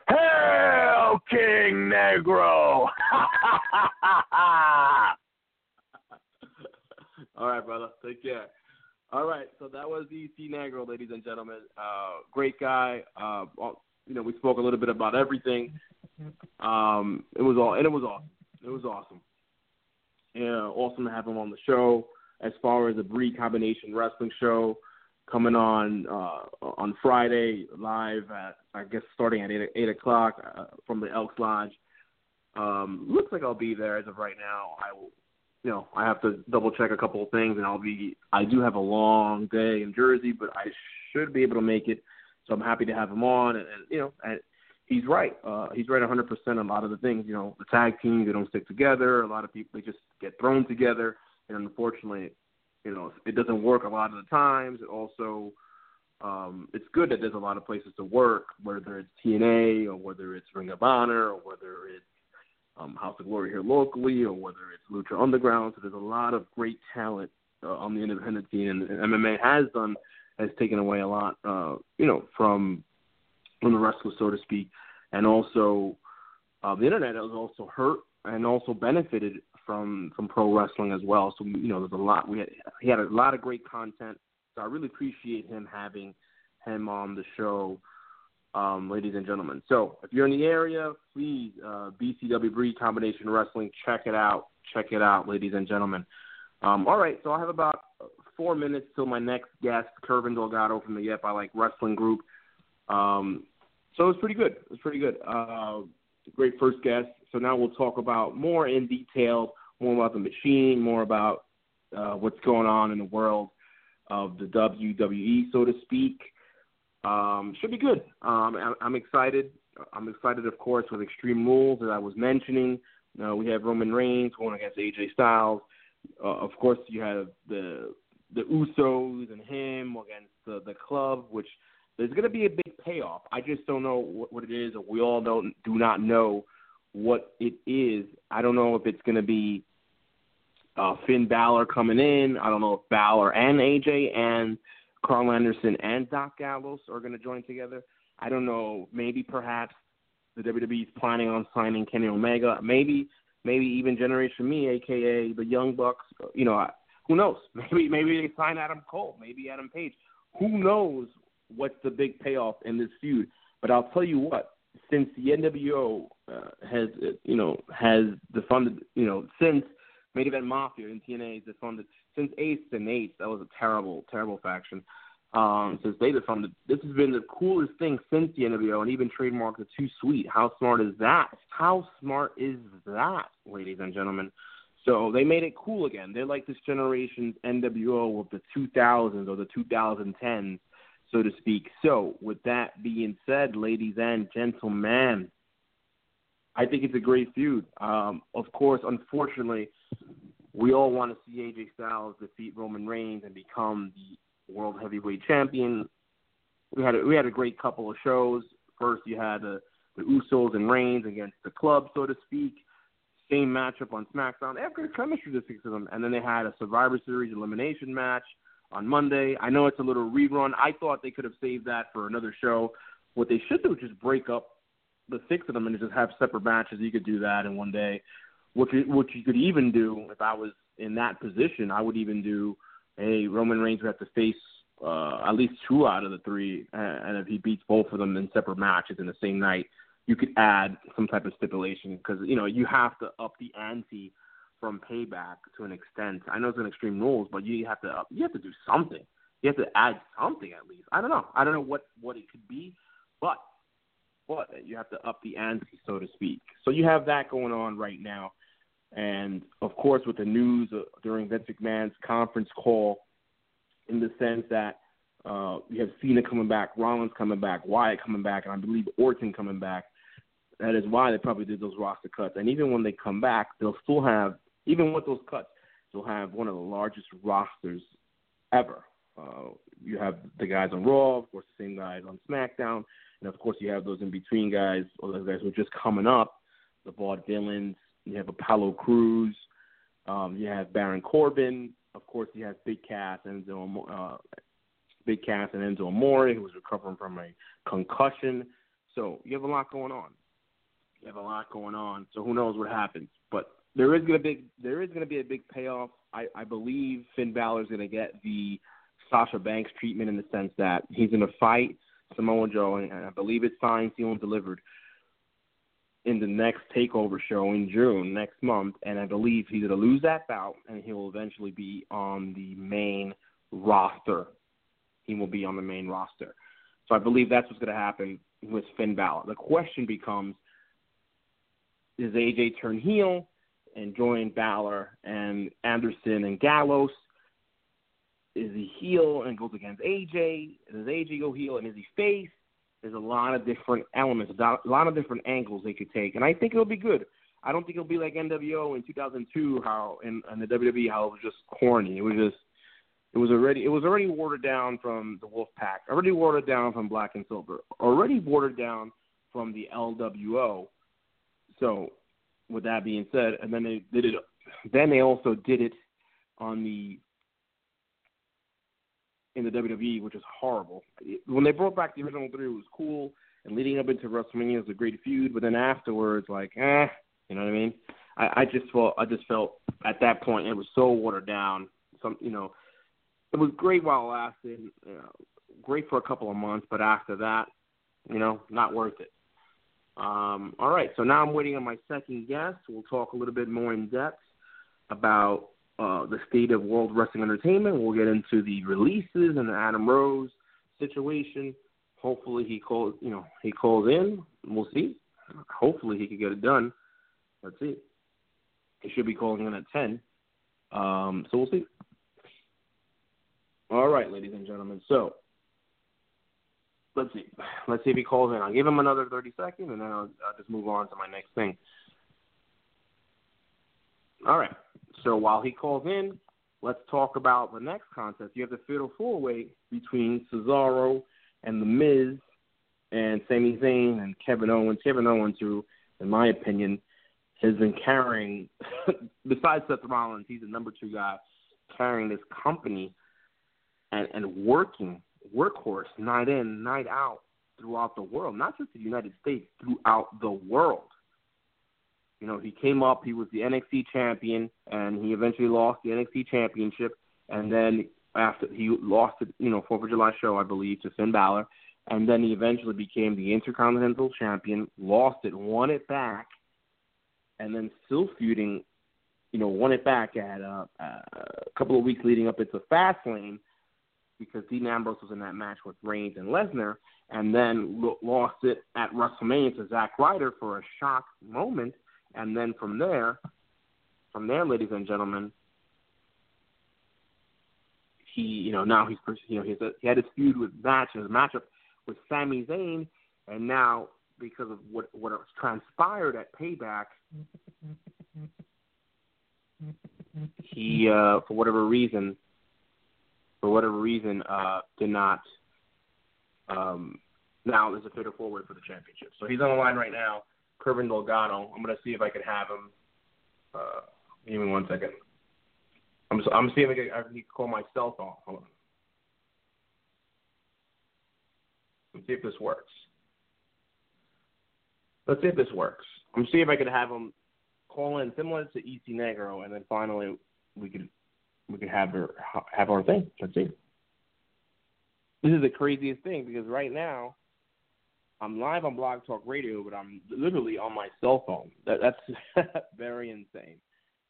Hail King Negro! All right, brother. Take care. All right, so that was EC Negro, ladies and gentlemen. Uh, great guy. Uh, you know, we spoke a little bit about everything. Um, it was all, and it was awesome. It was awesome. Yeah, awesome to have him on the show. As far as the Brii Combination Wrestling Show coming on uh, on Friday live at I guess starting at eight, eight o'clock uh, from the Elks Lodge. Um, looks like I'll be there as of right now. I will, you know, I have to double check a couple of things, and I'll be. I do have a long day in Jersey, but I should be able to make it. So I'm happy to have him on, and, and you know, and he's right. Uh, he's right 100% on a lot of the things. You know, the tag teams they don't stick together. A lot of people they just get thrown together, and unfortunately, you know, it doesn't work a lot of the times. It also um, it's good that there's a lot of places to work, whether it's TNA or whether it's Ring of Honor or whether it's um, House of Glory here locally or whether it's Lucha Underground. So there's a lot of great talent uh, on the independent scene, and, and MMA has done has taken away a lot, uh, you know, from from the wrestlers, so to speak, and also uh, the internet has also hurt and also benefited from from pro wrestling as well. So you know, there's a lot. We had he had a lot of great content. So I really appreciate him having him on the show, um, ladies and gentlemen. So if you're in the area, please uh, BCW Brii Combination Wrestling, check it out. Check it out, ladies and gentlemen. Um, all right, so I have about four minutes till my next guest, Kervin Delgado from the Yep I Like Wrestling Group. Um, so it's pretty good. It's pretty good. Uh, great first guest. So now we'll talk about more in detail, more about the machine, more about uh, what's going on in the world of the WWE, so to speak. Um, should be good. Um, I, I'm excited. I'm excited, of course, with Extreme Rules that I was mentioning. Uh, we have Roman Reigns going against AJ Styles. Uh, of course, you have the the Usos and him against the the club, which there's going to be a big payoff. I just don't know what, what it is, we all don't do not know what it is. I don't know if it's going to be uh, Finn Balor coming in. I don't know if Balor and AJ and Karl Anderson and Doc Gallows are going to join together. I don't know. Maybe perhaps the WWE is planning on signing Kenny Omega. Maybe maybe even Generation Me, aka the Young Bucks. You know, who knows? Maybe maybe they sign Adam Cole. Maybe Adam Page. Who knows what's the big payoff in this feud? But I'll tell you what. Since the NWO uh, has, uh, you know, has defunded, you know, since Main Event Mafia and TNA has defunded since Aces and Eights. That was a terrible, terrible faction. Um, since they defunded, this has been the coolest thing since the NWO, and even trademarked the Too Sweet. How smart is that? How smart is that, ladies and gentlemen? So they made it cool again. They're like this generation's NWO of the 2000s or the 2010s, so to speak. So, with that being said, ladies and gentlemen, I think it's a great feud. Um, of course, unfortunately, we all want to see AJ Styles defeat Roman Reigns and become the world heavyweight champion. We had a, we had a great couple of shows. First, you had the, the Usos and Reigns against the club, so to speak. Same matchup on SmackDown. Good chemistry, the six of them. And then they had a Survivor Series elimination match on Monday. I know it's a little rerun. I thought they could have saved that for another show. What they should do is just break up the six of them and just have separate matches. You could do that in one day. What you, you could even do if I was in that position, I would even do, hey, Roman Reigns would have to face uh, at least two out of the three, and if he beats both of them in separate matches in the same night, you could add some type of stipulation because you know you have to up the ante from payback to an extent. I know it's an extreme rules, but you have to up, you have to do something. You have to add something at least. I don't know. I don't know what what it could be, but but you have to up the ante, so to speak. So you have that going on right now. And of course, with the news uh, during Vince McMahon's conference call, in the sense that uh, you have Cena coming back, Rollins coming back, Wyatt coming back, and I believe Orton coming back. That is why they probably did those roster cuts. And even when they come back, they'll still have, even with those cuts, they'll have one of the largest rosters ever. Uh, you have the guys on Raw, of course, the same guys on SmackDown, and of course, you have those in between guys, or those guys who are just coming up, the Vaudevillains. You have Apollo Crews. Um, you have Baron Corbin. Of course, you have Big Cass and Enzo, uh, Big Cass and Enzo Amore, who was recovering from a concussion. So you have a lot going on. You have a lot going on. So who knows what happens? But there is gonna be there is gonna be a big payoff. I, I believe Finn Balor is gonna get the Sasha Banks treatment in the sense that he's gonna fight Samoa Joe, and I believe it's signed, sealed, and delivered in the next takeover show in June next month, and I believe he's gonna lose that bout, and he will eventually be on the main roster. He will be on the main roster. So I believe that's what's gonna happen with Finn Balor. The question becomes: Does AJ turn heel and join Balor and Anderson and Gallows? Is he heel and goes against AJ? Does AJ go heel and is he face? There's a lot of different elements, a lot of different angles they could take, and I think it'll be good. I don't think it'll be like NWO in 2002, how in, in the WWE, how it was just corny. It was just, it was already, it was already watered down from the Wolfpack, already watered down from Black and Silver, already watered down from the LWO. So, with that being said, and then they did it, then they also did it on the in the WWE, which is horrible. When they brought back the original three, it was cool, and leading up into WrestleMania was a great feud. But then afterwards, like, eh, you know what I mean? I, I just felt, I just felt at that point it was so watered down. Some, you know, it was great while it lasted, you know, great for a couple of months, but after that, you know, not worth it. Um, all right, so now I'm waiting on my second guest. We'll talk a little bit more in depth about uh, the state of World Wrestling Entertainment. We'll get into the releases and the Adam Rose situation. Hopefully he calls, you know, he calls in. We'll see. Hopefully he can get it done. Let's see. He should be calling in at ten. Um, so we'll see. All right, ladies and gentlemen. So let's see. Let's see if he calls in. I'll give him another thirty seconds, and then I'll, I'll just move on to my next thing. All right. So while he calls in, let's talk about the next contest. You have the fatal four way between Cesaro and The Miz and Sami Zayn and Kevin Owens. Kevin Owens, who, in my opinion, has been carrying, besides Seth Rollins, he's the number two guy carrying this company and, and working workhorse night in, night out throughout the world, not just the United States, throughout the world. You know, he came up, he was the NXT champion, and he eventually lost the NXT championship. And then after he lost it, you know, Fourth of July show, I believe, to Finn Balor, and then he eventually became the Intercontinental champion, lost it, won it back, and then still feuding, you know, won it back at uh, uh, a couple of weeks leading up into Fastlane because Dean Ambrose was in that match with Reigns and Lesnar, and then lost it at WrestleMania to Zack Ryder for a shock moment and then from there, from there, ladies and gentlemen, he, you know, now he's, you know, he's a, he had his feud with match, his matchup with Sami Zayn, and now because of what what transpired at Payback, he, uh, for whatever reason, for whatever reason, uh, did not. Um, now there's a fatal four way for the championship. So he's on the line right now. Kervin Delgado. I'm gonna see if I can have him. Uh, give me one second. I'm I'm seeing if I can, I can call my cell phone. Hold on. Let's see if this works. Let's see if this works. I'm see if I can have him call in similar to EC Negro, and then finally we could we could have her have our thing. Let's see. This is the craziest thing because right now I'm live on Blog Talk Radio, but I'm literally on my cell phone. That, that's very insane.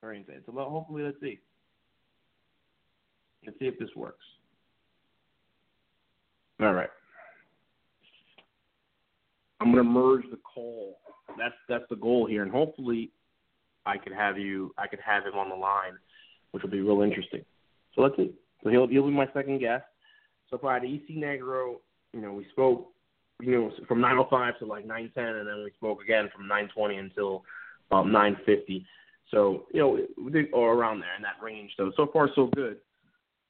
Very insane. So hopefully, let's see. Let's see if this works. All right. I'm gonna merge the call. That's that's the goal here, and hopefully, I could have you. I could have him on the line, which will be real interesting. So let's see. So he'll he'll be my second guest. So far, the EC Negro, you know, we spoke you know, from 9:05 to like 9:10, and then we spoke again from 9:20 until um, about 9:50. So you know, or around there in that range. So so far so good.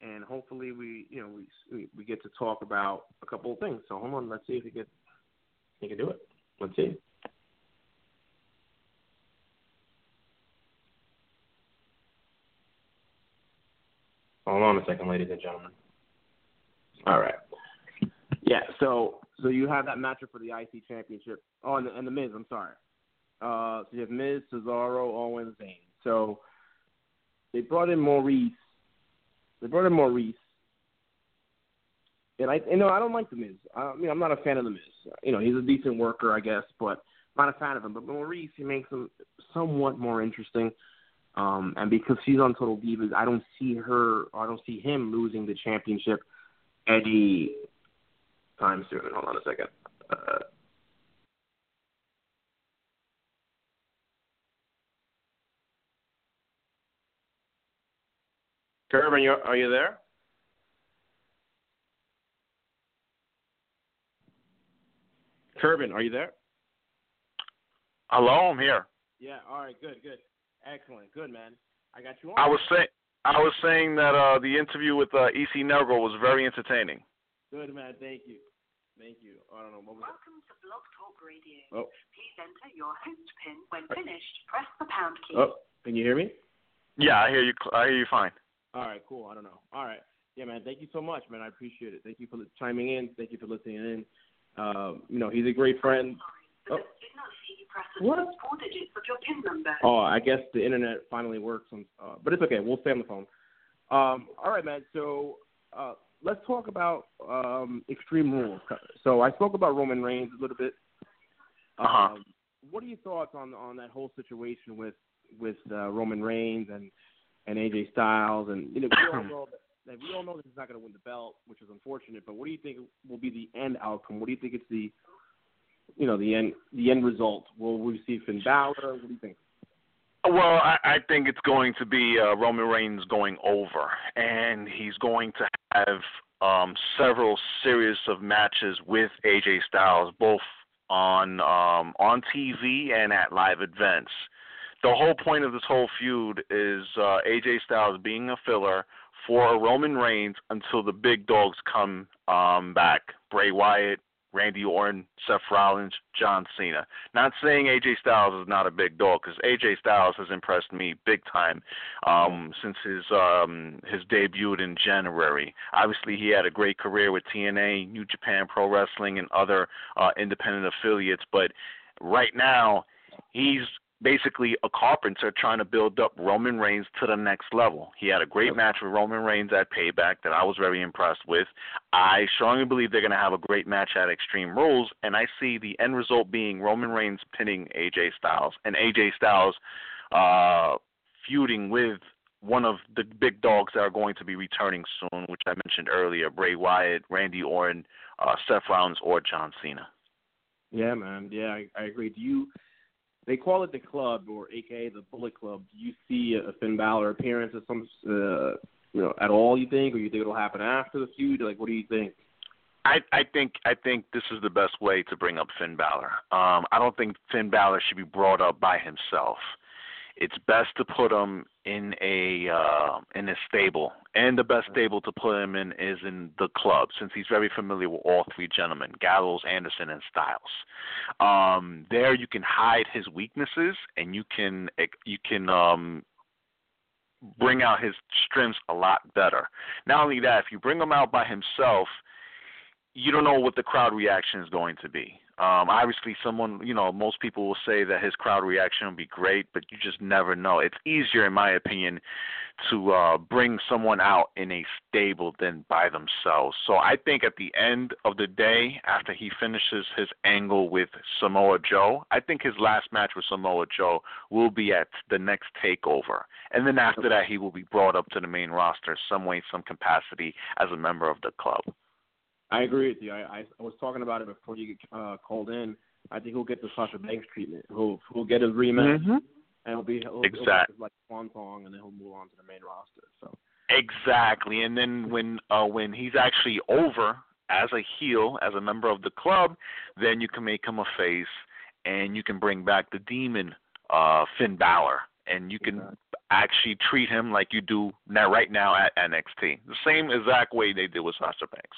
and hopefully we you know we we get to talk about a couple of things. So hold on, let's see if he can he can do it. Let's see. Hold on a second, ladies and gentlemen. All right. Yeah, so so you have that matchup for the IC championship. Oh, and the, and the Miz. I'm sorry. Uh, so you have Miz, Cesaro, Owens, Zayn. So they brought in Maryse. They brought in Maryse. And I, you know, I don't like the Miz. I mean, I'm not a fan of the Miz. You know, he's a decent worker, I guess, but not a fan of him. But Maryse, he makes him somewhat more interesting. Um, and because she's on Total Divas, I don't see her, I don't see him losing the championship any time soon. Hold on a second. Uh, Kervin, you are you there? Kervin, are you there? Hello, I'm here. Yeah. All right. Good. Good. Excellent. Good, man. I got you on. I was saying. I was saying that uh, the interview with uh, EC Negro was very entertaining. Good, man. Thank you. Thank you. I don't know what was Welcome to Blog Talk Radio. Oh. Please enter your host pin. When finished, press the pound key. Oh, can you hear me? Yeah, I hear you. I hear you fine. All right, cool. I don't know. All right. Yeah, man. Thank you so much, man. I appreciate it. Thank you for chiming in. Thank you for listening in. Um, you know, he's a great friend. Sorry, Oh. not see you press the What? four digits of your pin number. Oh, I guess the internet finally works. On, uh, but it's okay. We'll stay on the phone. Um, all right, man. So uh, let's talk about um, Extreme Rules. So I spoke about Roman Reigns a little bit. Uh-huh. Um, what are your thoughts on on that whole situation with with uh, Roman Reigns and and AJ Styles? And you know, we all know that we all know that he's not going to win the belt, which is unfortunate. But what do you think will be the end outcome? What do you think it's the you know the end the end result? Will we see Finn Balor? What do you think? Well, I, I think it's going to be uh, Roman Reigns going over, and he's going to have um, several series of matches with AJ Styles, both on um, on TV and at live events. The whole point of this whole feud is uh, AJ Styles being a filler for Roman Reigns until the big dogs come um, back: Bray Wyatt, Randy Orton, Seth Rollins, John Cena. Not saying AJ Styles is not a big dog, because AJ Styles has impressed me big time um, since his um, his debut in January. Obviously, he had a great career with TNA, New Japan Pro Wrestling, and other uh, independent affiliates. But right now, he's basically a carpenter trying to build up Roman Reigns to the next level. He had a great match with Roman Reigns at Payback that I was very impressed with. I strongly believe they're going to have a great match at Extreme Rules, and I see the end result being Roman Reigns pinning AJ Styles and AJ Styles uh, feuding with one of the big dogs that are going to be returning soon, which I mentioned earlier: Bray Wyatt, Randy Orton, uh, Seth Rollins, or John Cena. Yeah, man. Yeah, I, I agree. Do you? They call it the club, or AKA the Bullet Club. Do you see a Finn Balor appearance at some, uh, you know, at all? You think, or you think it'll happen after the feud? Like, what do you think? I, I think I think this is the best way to bring up Finn Balor. Um, I don't think Finn Balor should be brought up by himself. It's best to put him in a uh, in a stable, and the best stable to put him in is in the club, since he's very familiar with all three gentlemen, Gallows, Anderson, and Styles. Um, there, you can hide his weaknesses, and you can you can um, bring out his strengths a lot better. Not only that, if you bring him out by himself, you don't know what the crowd reaction is going to be. Um, obviously, someone, you know, most people will say that his crowd reaction will be great, but you just never know. It's easier, in my opinion, to uh, bring someone out in a stable than by themselves. So I think at the end of the day, after he finishes his angle with Samoa Joe, I think his last match with Samoa Joe will be at the next takeover. And then after that, he will be brought up to the main roster some way, some capacity as a member of the club. I agree with you. I, I was talking about it before you uh, called in. I think he'll get the Sasha Banks treatment. He'll he'll get his rematch, Mm-hmm. and he'll be he'll, Exact- he'll get like swan song, and then he'll move on to the main roster. So Exactly. And then when uh when he's actually over as a heel, as a member of the club, then you can make him a face and you can bring back the demon uh Finn Balor and you can actually treat him like you do now right now at NXT. The same exact way they did with Sasha Banks.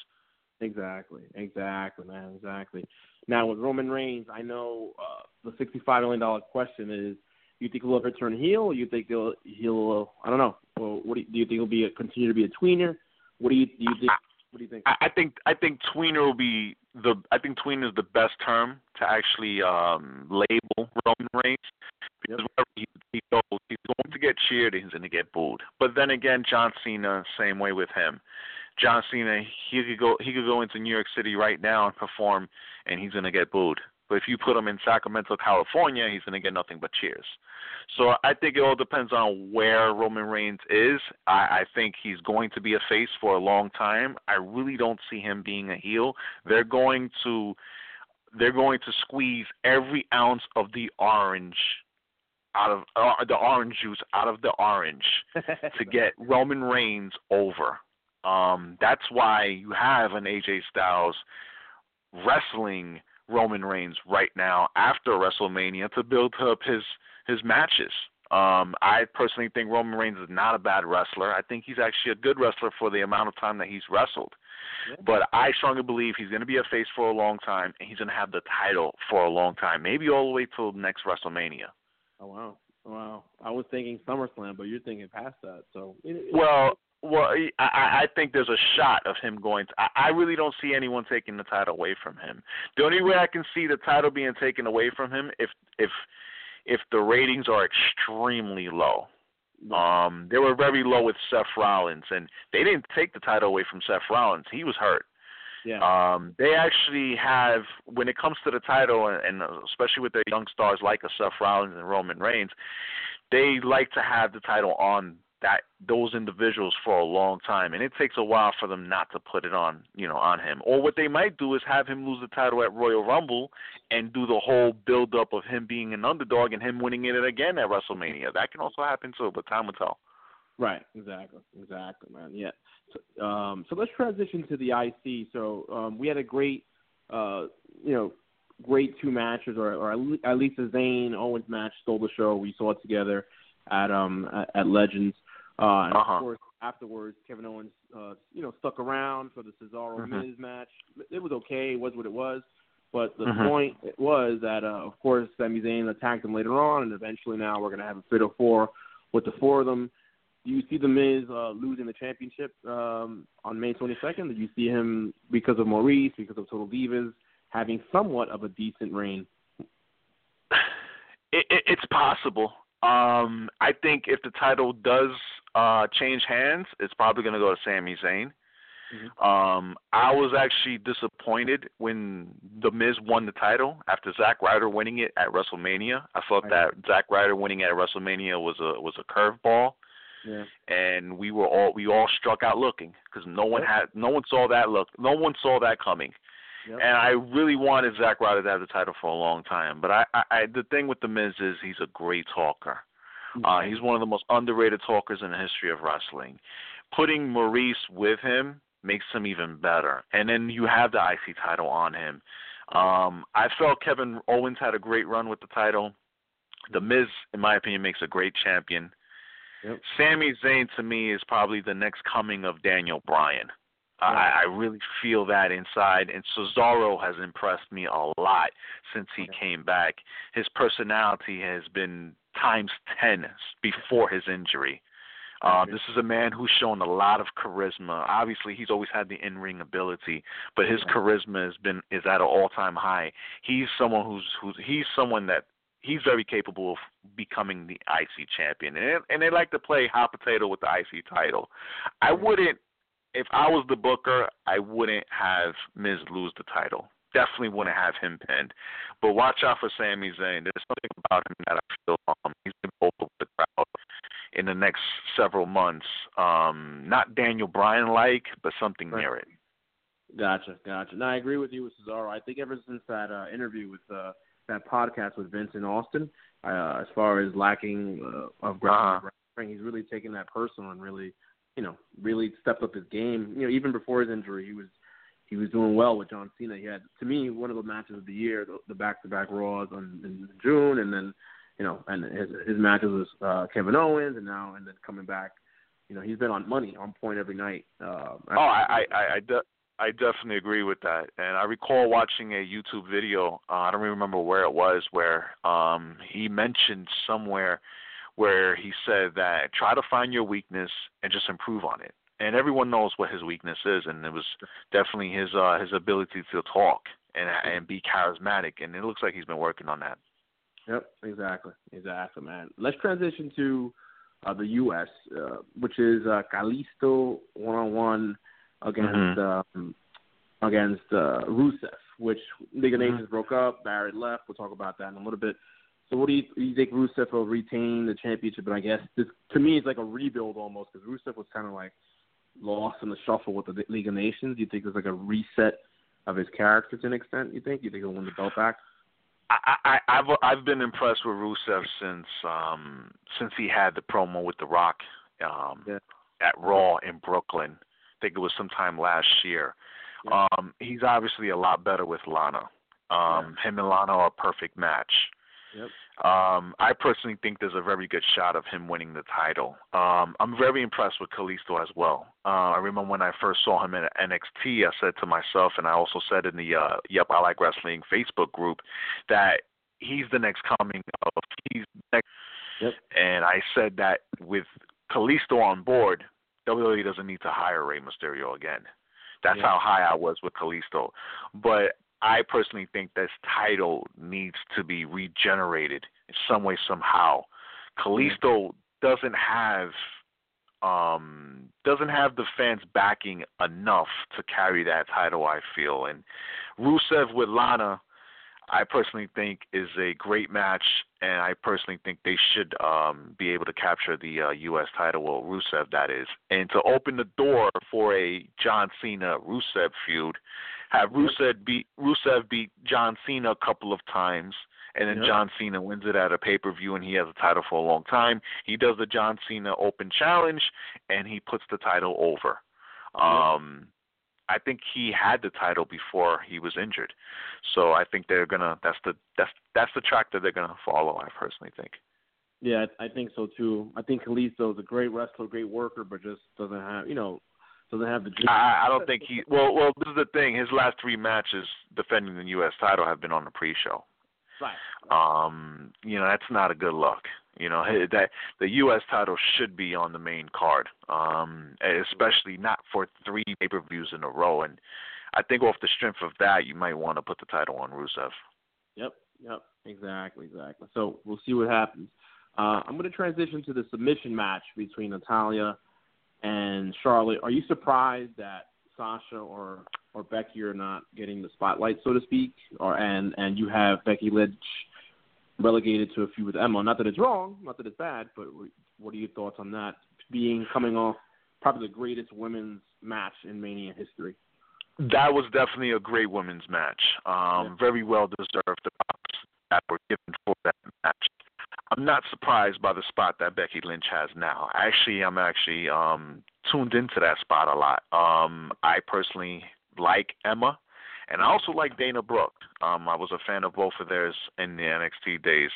Exactly, exactly, man, exactly. Now with Roman Reigns, I know uh, the sixty-five million dollar question is: You think he'll ever turn heel, or you think he'll he'll uh, I don't know. Well, what do you, do you think he'll be a, continue to be a tweener? What do you do you think? What do you think? I, I think I think tweener will be the I think tweener is the best term to actually um label Roman Reigns because Yep. wherever he, he goes, he's going to get cheered and he's going to get booed. But then again, John Cena, same way with him. John Cena, he could go he could go into New York City right now and perform, and he's going to get booed. But if you put him in Sacramento, California, he's going to get nothing but cheers. So I think it all depends on where Roman Reigns is. I, I think he's going to be a face for a long time. I really don't see him being a heel. They're going to they're going to squeeze every ounce of the orange out of uh, the orange juice out of the orange to get Roman Reigns over. Um, that's why you have an AJ Styles wrestling Roman Reigns right now after WrestleMania to build up his his matches. Um, I personally think Roman Reigns is not a bad wrestler. I think he's actually a good wrestler for the amount of time that he's wrestled. Yeah. But I strongly believe he's going to be a face for a long time, and he's going to have the title for a long time, maybe all the way till next WrestleMania. Oh wow, wow. I was thinking SummerSlam, but you're thinking past that. So it, it- Well, well, I, I I think there's a shot of him going. To, I, I really don't see anyone taking the title away from him. The only way I can see the title being taken away from him if if if the ratings are extremely low. Um, they were very low with Seth Rollins, and they didn't take the title away from Seth Rollins. He was hurt. yeah, Um, they actually have, when it comes to the title, and, and especially with their young stars like a Seth Rollins and Roman Reigns, they like to have the title on that those individuals for a long time, and it takes a while for them not to put it on, you know, on him. Or what they might do is have him lose the title at Royal Rumble and do the whole build up of him being an underdog and him winning it again at WrestleMania. That can also happen too, but time will tell. Right, exactly, exactly, man. Yeah. So, um, so let's transition to the IC. So um, we had a great, uh, you know, great two matches, or, or at least a Zayn Owens match stole the show. We saw it together at um at, at Legends. Uh, and Uh-huh. of course, afterwards, Kevin Owens, uh, you know, stuck around for the Cesaro Mhm. Miz match. It was okay. It was what it was. But the Mhm. point was that, uh, of course, Sami Zayn attacked him later on, and eventually now we're going to have a fatal four with the four of them. Do you see the Miz uh, losing the championship um, on May 22nd? Do you see him because of Maryse, because of Total Divas, having somewhat of a decent reign? It, it, it's possible. Um, I think if the title does uh, change hands, it's probably going to go to Sami Zayn. Um, I was actually disappointed when The Miz won the title after Zack Ryder winning it at WrestleMania. I thought that Zack Ryder winning at WrestleMania was a was a curveball, Yeah. and we were all we all struck out looking because no one Yep. had no one saw that look no one saw that coming. Yep. And I really wanted Zack Ryder to have the title for a long time. But I, I, I the thing with the Miz is he's a great talker. Uh, he's one of the most underrated talkers in the history of wrestling. Putting Maryse with him makes him even better. And then you have the IC title on him. Um, I felt Kevin Owens had a great run with the title. The Miz, in my opinion, makes a great champion. Yep. Sami Zayn to me is probably the next coming of Daniel Bryan. Right. I, I really feel that inside, and Cesaro has impressed me a lot since he came back. His personality has been times ten before his injury. Uh, this is a man who's shown a lot of charisma. Obviously, he's always had the in-ring ability, but his charisma has been is at an all-time high. He's someone who's who's he's someone that he's very capable of becoming the IC champion, and and they like to play hot potato with the IC title. I wouldn't, if I was the booker, I wouldn't have Miz lose the title. Definitely wouldn't have him pinned. But watch out for Sami Zayn. There's something about him that I feel um, he's been with the crowd in the next several months. Um, not Daniel Bryan like, but something Right. near it. Gotcha, gotcha. No, I agree with you with Cesaro. I think ever since that uh, interview with uh, that podcast with Vince in Austin, uh, as far as lacking uh, of Uh-huh. he's really taken that personal and really, you know, really stepped up his game. You know, even before his injury, he was he was doing well with John Cena. He had, to me, one of the matches of the year, the, the back-to-back Raws on, in June, and then you know, and his his matches with uh, Kevin Owens, and now and then coming back, you know, he's been on money, on point every night. Uh, oh, I I I, I, de- I definitely agree with that, and I recall watching a YouTube video. Uh, I don't even remember where it was, where um he mentioned somewhere where he said that try to find your weakness and just improve on it. And everyone knows what his weakness is, and it was definitely his uh, his ability to talk and and be charismatic, and it looks like he's been working on that. Yep, exactly, exactly, man. Let's transition to uh, the U.S., uh, which is uh, Kalisto one on one against mm-hmm. um, against uh, Rusev, which League of Nations mm-hmm. broke up. Barrett left. We'll talk about that in a little bit. So what do you, you think Rusev will retain the championship? And I guess this to me it's like a rebuild almost because Rusev was kind of like lost in the shuffle with the League of Nations. Do you think there's like a reset of his character to an extent? You think? You think he'll win the belt back? I, I, I've I've been impressed with Rusev since um since he had the promo with The Rock um yeah. at Raw in Brooklyn. I think it was sometime last year. Yeah. Um he's obviously a lot better with Lana. Um yeah. him and Lana are a perfect match. Yep. Um, I personally think there's a very good shot of him winning the title. Um, I'm very impressed with Kalisto as well. Uh, I remember when I first saw him in NXT, I said to myself, and I also said in the uh, Yep I Like Wrestling Facebook group that he's the next coming of he's next. Yep. And I said that with Kalisto on board, WWE doesn't need to hire Rey Mysterio again. That's yeah. how high I was with Kalisto. But I personally think this title needs to be regenerated in some way somehow. Kalisto doesn't have um doesn't have the fans backing enough to carry that title I feel and Rusev with Lana I personally think is a great match and I personally think they should um be able to capture the uh, US title well Rusev that is and to open the door for a John Cena Rusev feud have Rusev beat Rusev beat John Cena a couple of times, and then. John Cena wins it at a pay per view, and he has a title for a long time. He does the John Cena Open Challenge, and he puts the title over. Um, I think he had the title before he was injured, so I think they're gonna. That's the that's that's the track that they're gonna follow. I personally think. Yeah, I think so too. I think Kalisto is a great wrestler, great worker, but just doesn't have you know doesn't have the. I, I don't think he. Well, well, this is the thing. His last three matches defending the U.S. title have been on the pre-show. Right. Um, you know that's not a good look. You know that the U.S. title should be on the main card, um, especially not for three pay-per-views in a row. And I think off the strength of that, you might want to put the title on Rusev. Yep. Yep. Exactly. Exactly. So we'll see what happens. Uh, I'm going to transition to the submission match between Natalya and Charlotte. Are you surprised that Sasha or or Becky are not getting the spotlight, so to speak, or and and you have Becky Lynch relegated to a feud with Emma? Not that it's wrong, not that it's bad, but what are your thoughts on that? Being coming off probably the greatest women's match in Mania history. That was definitely a great women's match. Um, yeah. Very well deserved the props that were given for that match. I'm not surprised by the spot that Becky Lynch has now. Actually, I'm actually um tuned into that spot a lot. Um I personally like Emma and I also like Dana Brooke. Um I was a fan of both of theirs in the NXT days.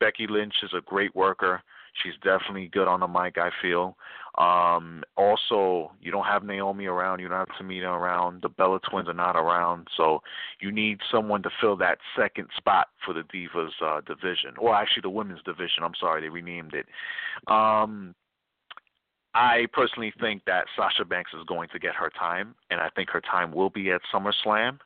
Becky Lynch is a great worker. She's definitely good on the mic, I feel. Um, also, you don't have Naomi around, you don't have Tamina around, the Bella twins are not around, so you need someone to fill that second spot for the Divas uh, division, or actually the women's division. I'm sorry, they renamed it. Um, I personally think that Sasha Banks is going to get her time, and I think her time will be at SummerSlam.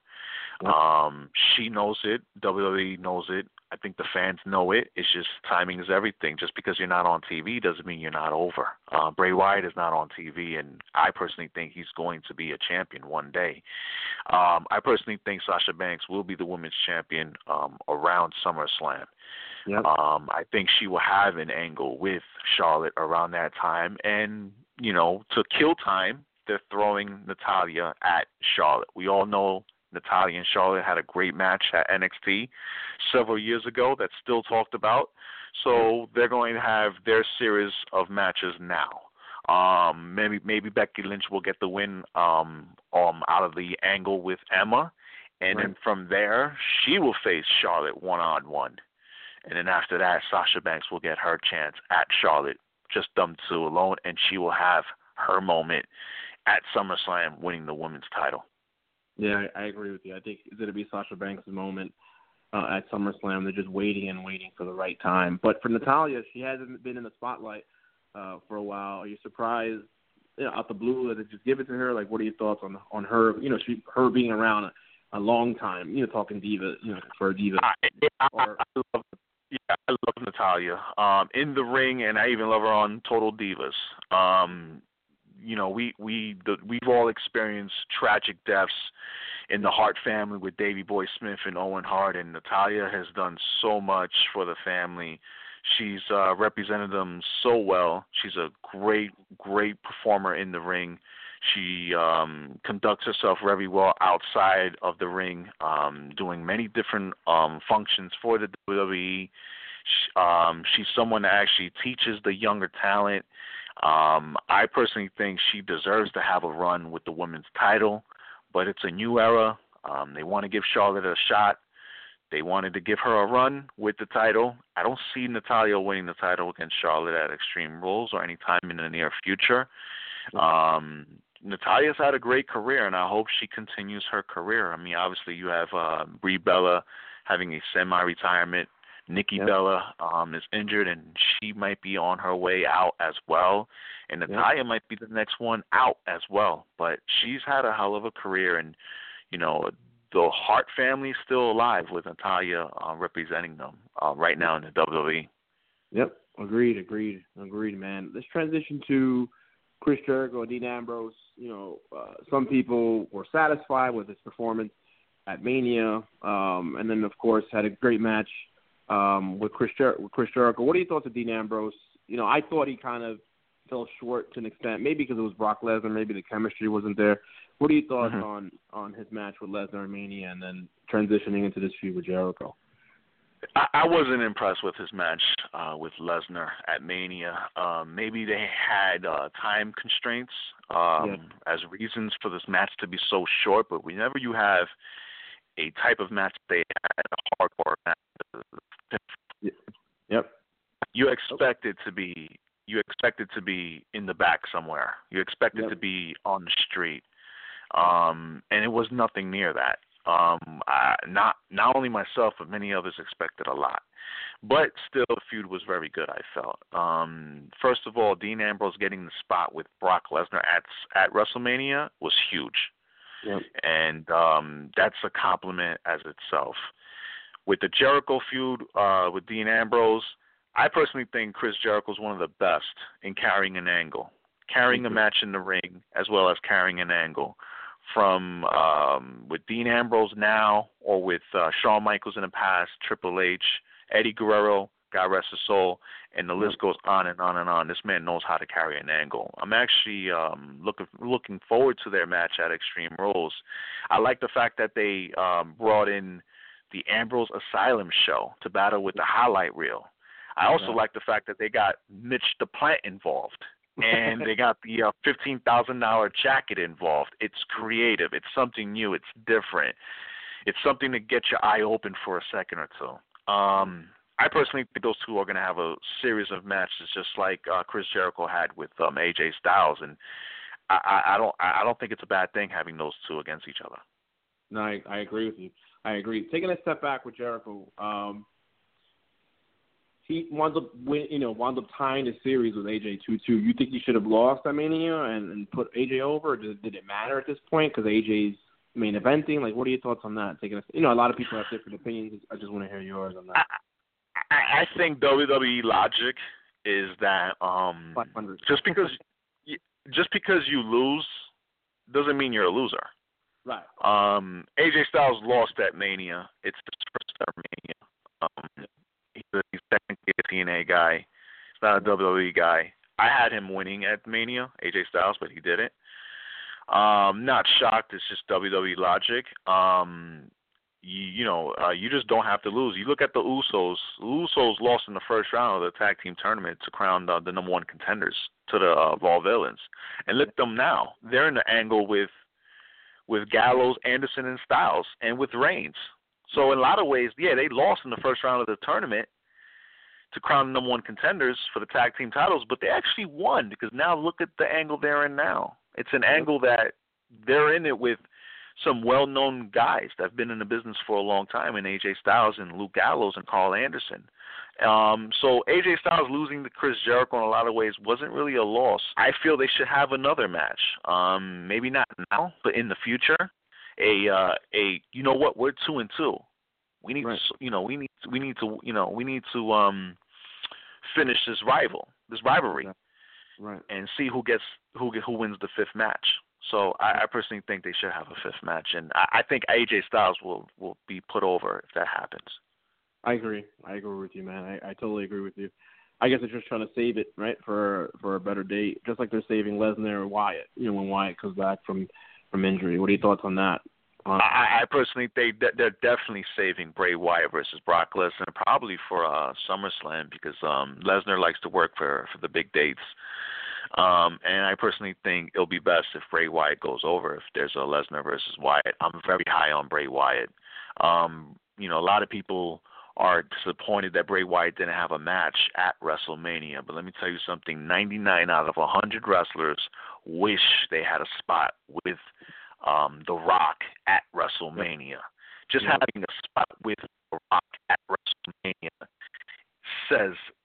Um, she knows it. WWE knows it. I think the fans know it. It's just timing is everything. Just because you're not on TV doesn't mean you're not over. Uh, Bray Wyatt is not on TV, and I personally think he's going to be a champion one day. Um, I personally think Sasha Banks will be the women's champion um, around SummerSlam. Yep. Um, I think she will have an angle with Charlotte around that time, and you know, to kill time, they're throwing Natalya at Charlotte. We all know Natalya and Charlotte had a great match at NXT several years ago that's still talked about. So they're going to have their series of matches now. Um, maybe maybe Becky Lynch will get the win um, um, out of the angle with Emma, and right. then from there she will face Charlotte one on one. and then after that, Sasha Banks will get her chance at Charlotte, just them two alone, and she will have her moment at SummerSlam, winning the women's title. Yeah, I, I agree with you. I think it's going to be Sasha Banks' moment uh, at SummerSlam. They're just waiting and waiting for the right time. But for Natalya, she hasn't been in the spotlight uh, for a while. Are you surprised you know, out the blue that they just give it to her? Like, what are your thoughts on on her? You know, she her being around a, long time. You know, talking diva. You know, for a diva. I, I, or, I love, yeah, I love Natalya um, in the ring, and I even love her on Total Divas. Um, you know, we we the, we've all experienced tragic deaths in the Hart family with Davy Boy Smith and Owen Hart, and Natalya has done so much for the family. She's uh, represented them so well. She's a great, great performer in the ring. She um, conducts herself very well outside of the ring, um, doing many different um, functions for the WWE. She, um, she's someone that actually teaches the younger talent. Um, I personally think she deserves to have a run with the women's title, but it's a new era. Um, they want to give Charlotte a shot. They wanted to give her a run with the title. I don't see Natalya winning the title against Charlotte at Extreme Rules or any time in the near future. Um, Natalya's had a great career, and I hope she continues her career. I mean, obviously, you have uh, Brie Bella having a semi-retirement. Nikki Yep. Bella um, is injured, and she might be on her way out as well. And Yep. Natalya might be the next one out as well. But she's had a hell of a career, and you know the Hart family is still alive with Natalya uh, representing them uh, right now in the. WWE. Yep. Agreed. Agreed. Agreed, man. Let's transition to Chris Jericho and Dean Ambrose. You know, uh, some people were satisfied with his performance at Mania, um, and then of course had a great match um, with Chris Jer- with Chris Jericho. What are your thoughts of Dean Ambrose? You know, I thought he kind of fell short to an extent, maybe because it was Brock Lesnar, maybe the chemistry wasn't there. What are your thoughts Mhm. on on his match with Lesnar in Mania, and then transitioning into this feud with Jericho? I, I wasn't impressed with his match uh, with Lesnar at Mania. Um, maybe they had uh, time constraints um, as reasons for this match to be so short. But whenever you have a type of match they had, a hardcore match, Yep. you expect it to be you expect it to be in the back somewhere. You expect it Yep. to be on the street, um, and it was nothing near that. Um, I, not not only myself, but many others expected a lot. But still, the feud was very good. I felt. Um, first of all, Dean Ambrose getting the spot with Brock Lesnar at at WrestleMania was huge Yep. and um, that's a compliment as itself. With the Jericho feud uh, with Dean Ambrose, I personally think Chris Jericho is one of the best in carrying an angle, carrying a match in the ring as well as carrying an angle. From um, with Dean Ambrose now, or with uh, Shawn Michaels in the past, Triple H, Eddie Guerrero, God rest his soul, and the list goes on and on and on. This man knows how to carry an angle. I'm actually um, looking looking forward to their match at Extreme Rules. I like the fact that they um, brought in the Ambrose Asylum show to battle with the highlight reel. I also Yeah. like the fact that they got Mitch the Plant involved. and they got the uh, fifteen thousand dollar jacket involved. It's creative. It's something new. It's different. It's something to get your eye open for a second or two. Um, I personally think those two are going to have a series of matches, just like uh, Chris Jericho had with um, AJ Styles, and I, I, I don't I don't think it's a bad thing having those two against each other. No, I, I agree with you. I agree. Taking a step back with Jericho, um, he wound up, win, you know, wound up tying the series with AJ two two. You think he should have lost at Mania and, and put AJ over? Or did, did it matter at this point because AJ's main eventing? Like, what are your thoughts on that? Taking, a, you know, a lot of people have different opinions. I just want to hear yours on that. I, I think WWE logic is that um, just because just because you lose doesn't mean you're a loser. Right. Um, AJ Styles lost at Mania. It's his first ever Mania. Um, he's, a, he's technically a TNA guy. He's not a WWE guy. I had him winning at Mania, AJ Styles, but he didn't. Um, not shocked. It's just WWE logic. Um, you, you know, uh, you just don't have to lose. You look at the Usos. The Usos lost in the first round of the tag team tournament to crown uh, the number one contenders to the uh, villains, and look at them now. They're in the angle with with Gallows, Anderson, and Styles, and with Reigns. So in a lot of ways, yeah, they lost in the first round of the tournament, to crown the number one contenders for the tag team titles, but they actually won because now look at the angle they're in now. It's an angle that they're in it with some well-known guys that have been in the business for a long time, in AJ Styles and Luke Gallows and Karl Anderson. Um, so AJ Styles losing to Chris Jericho in a lot of ways wasn't really a loss. I feel they should have another match. Um, maybe not now, but in the future. A uh, a you know what? We're two and two. We need Right. to you know we need we need to you know we need to um finish this rival this rivalry Right. and see who gets who who wins the fifth match. So I, I personally think they should have a fifth match, and I, I think AJ Styles will will be put over if that happens. I agree. I agree with you, man. I, I totally agree with you. I guess they're just trying to save it, right, for for a better date, just like they're saving Lesnar and Wyatt. You know, when Wyatt comes back from from injury. What are your thoughts on that? Uh, I, I personally think that they're definitely saving Bray Wyatt versus Brock Lesnar probably for uh SummerSlam because um Lesnar likes to work for for the big dates. Um and I personally think it'll be best if Bray Wyatt goes over if there's a Lesnar versus Wyatt. I'm very high on Bray Wyatt. Um you know, a lot of people are disappointed that Bray Wyatt didn't have a match at WrestleMania, but let me tell you something, 99 out of 100 wrestlers wish they had a spot with um, The Rock at WrestleMania. Just having a spot with The Rock at WrestleMania says a lot. It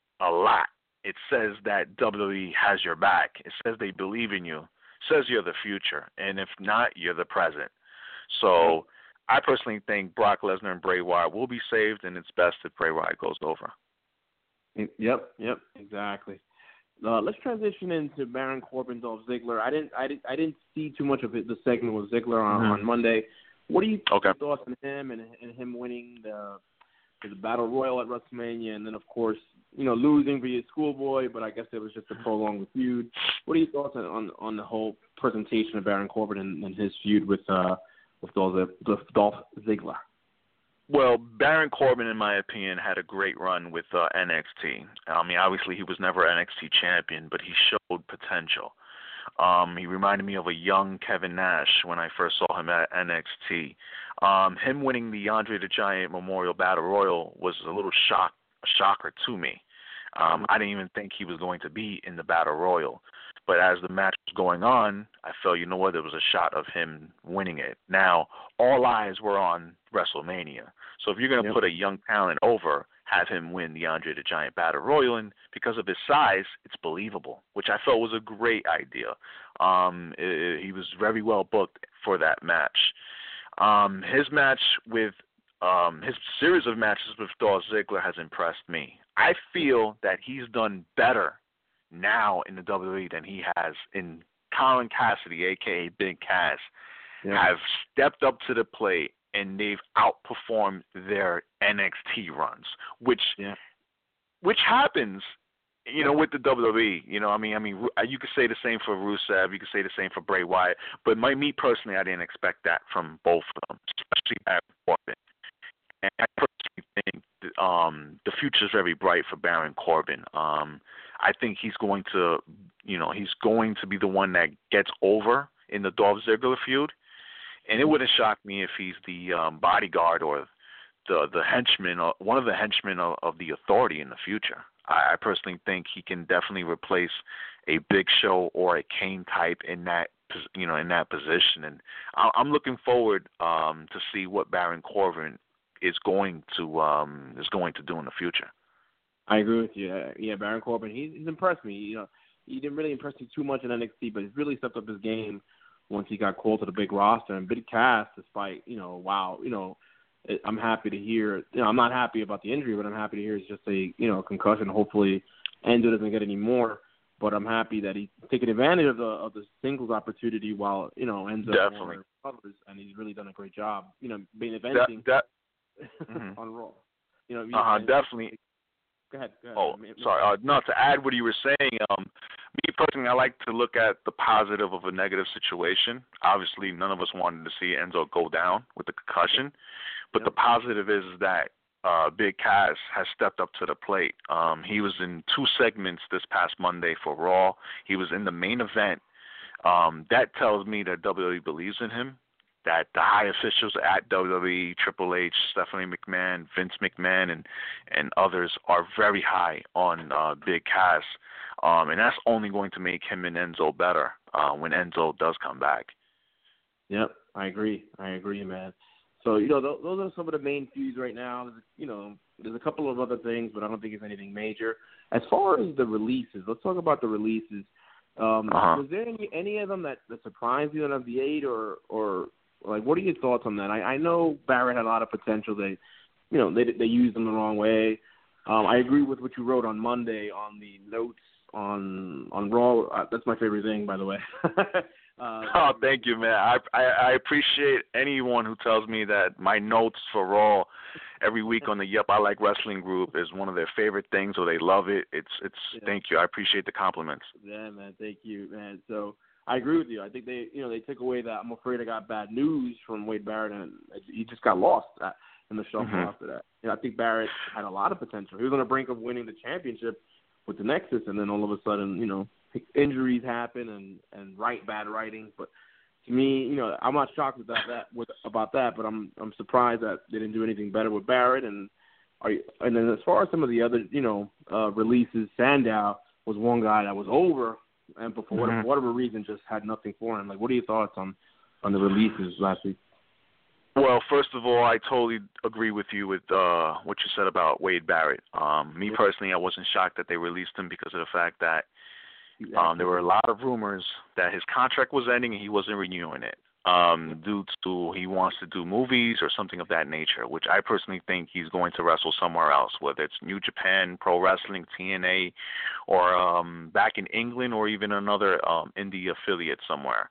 says that WWE has your back. It says they believe in you. It says you're the future, and if not, you're the present. So, I personally think Brock Lesnar and Bray Wyatt will be saved, and it's best if Bray Wyatt goes over. Yep, yep, exactly. Uh, let's transition into Baron Corbin, Dolph Ziggler. I didn't, I didn't, I didn't see too much of it, the segment with Ziggler on, Mhm. on Monday. What are you Okay. thoughts on him and, and him winning the the Battle Royal at WrestleMania, and then of course, you know, losing via Schoolboy, but I guess it was just a prolonged feud. What are your thoughts on on, on the whole presentation of Baron Corbin and, and his feud with uh with Dolph, with Dolph Ziggler? Well, Baron Corbin, in my opinion, had a great run with uh, NXT. I mean, obviously he was never NXT champion, but he showed potential. Um, he reminded me of a young Kevin Nash when I first saw him at NXT. Um, him winning the Andre the Giant Memorial Battle Royal was a little shock, a shocker to me. Um, I didn't even think he was going to be in the Battle Royal. But as the match was going on, I felt, you know what, there was a shot of him winning it. Now, all eyes were on WrestleMania. So if you're going to Yep. put a young talent over, have him win the Andre the Giant Battle Royal, and because of his size, it's believable, which I felt was a great idea. Um, i he was very well booked for that match. Um, his match with um, his series of matches with Dolph Ziggler has impressed me. I feel that he's done better now in the WWE than he has in Colin Cassidy, aka Big Cass, have stepped up to the plate and they've outperformed their NXT runs, which Yeah. which happens, you know, with the WWE. You know, I mean, I mean, you could say the same for Rusev, you could say the same for Bray Wyatt, but my me personally, I didn't expect that from both of them, especially Baron Corbin. And I personally think that, um, the future is very bright for Baron Corbin. Um, I think he's going to, you know, he's going to be the one that gets over in the Dolph Ziggler feud, and it wouldn't shock me if he's the um, bodyguard or the the henchman, or one of the henchmen of, of the Authority in the future. I, I personally think he can definitely replace a Big Show or a Kane type in that you know in that position, and I, I'm looking forward um, to see what Baron Corbin is going to um, is going to do in the future. I agree with you. Uh, Yeah, Baron Corbin, he's, he's impressed me. You know, he didn't really impress me too much in NXT, but he's really stepped up his game once he got called to the big roster. And Big Cass, despite you know, wow, you know, I'm happy to hear. You know, I'm not happy about the injury, but I'm happy to hear it's just a you know concussion. Hopefully, Enzo doesn't get any more. But I'm happy that he's taking advantage of the of the singles opportunity while you know Enzo Definitely. recovers, and he's really done a great job. You know, being That, eventing that mhm. on Raw. You know, uh-huh, definitely. Go ahead. Go ahead. Oh, I mean, sorry. Uh, no, to add what you were saying, um, me personally, I like to look at the positive of a negative situation. Obviously, none of us wanted to see Enzo go down with the concussion, but the positive is that uh, Big Cass has stepped up to the plate. Um, he was in two segments this past Monday for Raw. He was in the main event. Um, that tells me that WWE believes in him. that the high officials at WWE, Triple H, Stephanie McMahon, Vince McMahon, and and others are very high on uh, Big Cass, um, and that's only going to make him and Enzo better uh, when Enzo does come back. Yep, I agree. I agree, man. So you know, th- those are some of the main feuds right now. There's, you know, there's a couple of other things, but I don't think it's anything major. As far as the releases, let's talk about the releases. Um, Uh-huh. Was there any any of them that, that surprised you out of the eight, or or like what are your thoughts on that? I, I know Barrett had a lot of potential. They, you know, they they used him the wrong way. Um, I agree with what you wrote on Monday on the notes on on Raw. Uh, that's my favorite thing, by the way. uh, Oh, thank you, man. I, I I appreciate anyone who tells me that my notes for Raw every week on the Yep I Like Wrestling group is one of their favorite things, or they love it. It's it's. Yeah. Thank you. I appreciate the compliments. Yeah, man. Thank you, man. So I agree with you. I think they, you know, they took away that. I'm afraid I got bad news from Wade Barrett, and he just got lost uh, in the shuffle Mhm. after that. You know, I think Barrett had a lot of potential. He was on the brink of winning the championship with the Nexus, and then all of a sudden, you know, injuries happen and and right bad writing. But to me, you know, I'm not shocked about that with about that, but I'm I'm surprised that they didn't do anything better with Barrett. And are you, and then as far as some of the other, you know, uh, releases, Sandow was one guy that was over, and whatever, Mhm. whatever reason, just had nothing for him. Like, what are your thoughts on on the releases last week? Well, first of all, I totally agree with you with uh, what you said about Wade Barrett. Um, me personally, I wasn't shocked that they released him because of the fact that um, there were a lot of rumors that his contract was ending and he wasn't renewing it um, due to he wants to do movies or something of that nature, which I personally think he's going to wrestle somewhere else, whether it's New Japan, Pro Wrestling, TNA, or um, back in England or even another um, indie affiliate somewhere.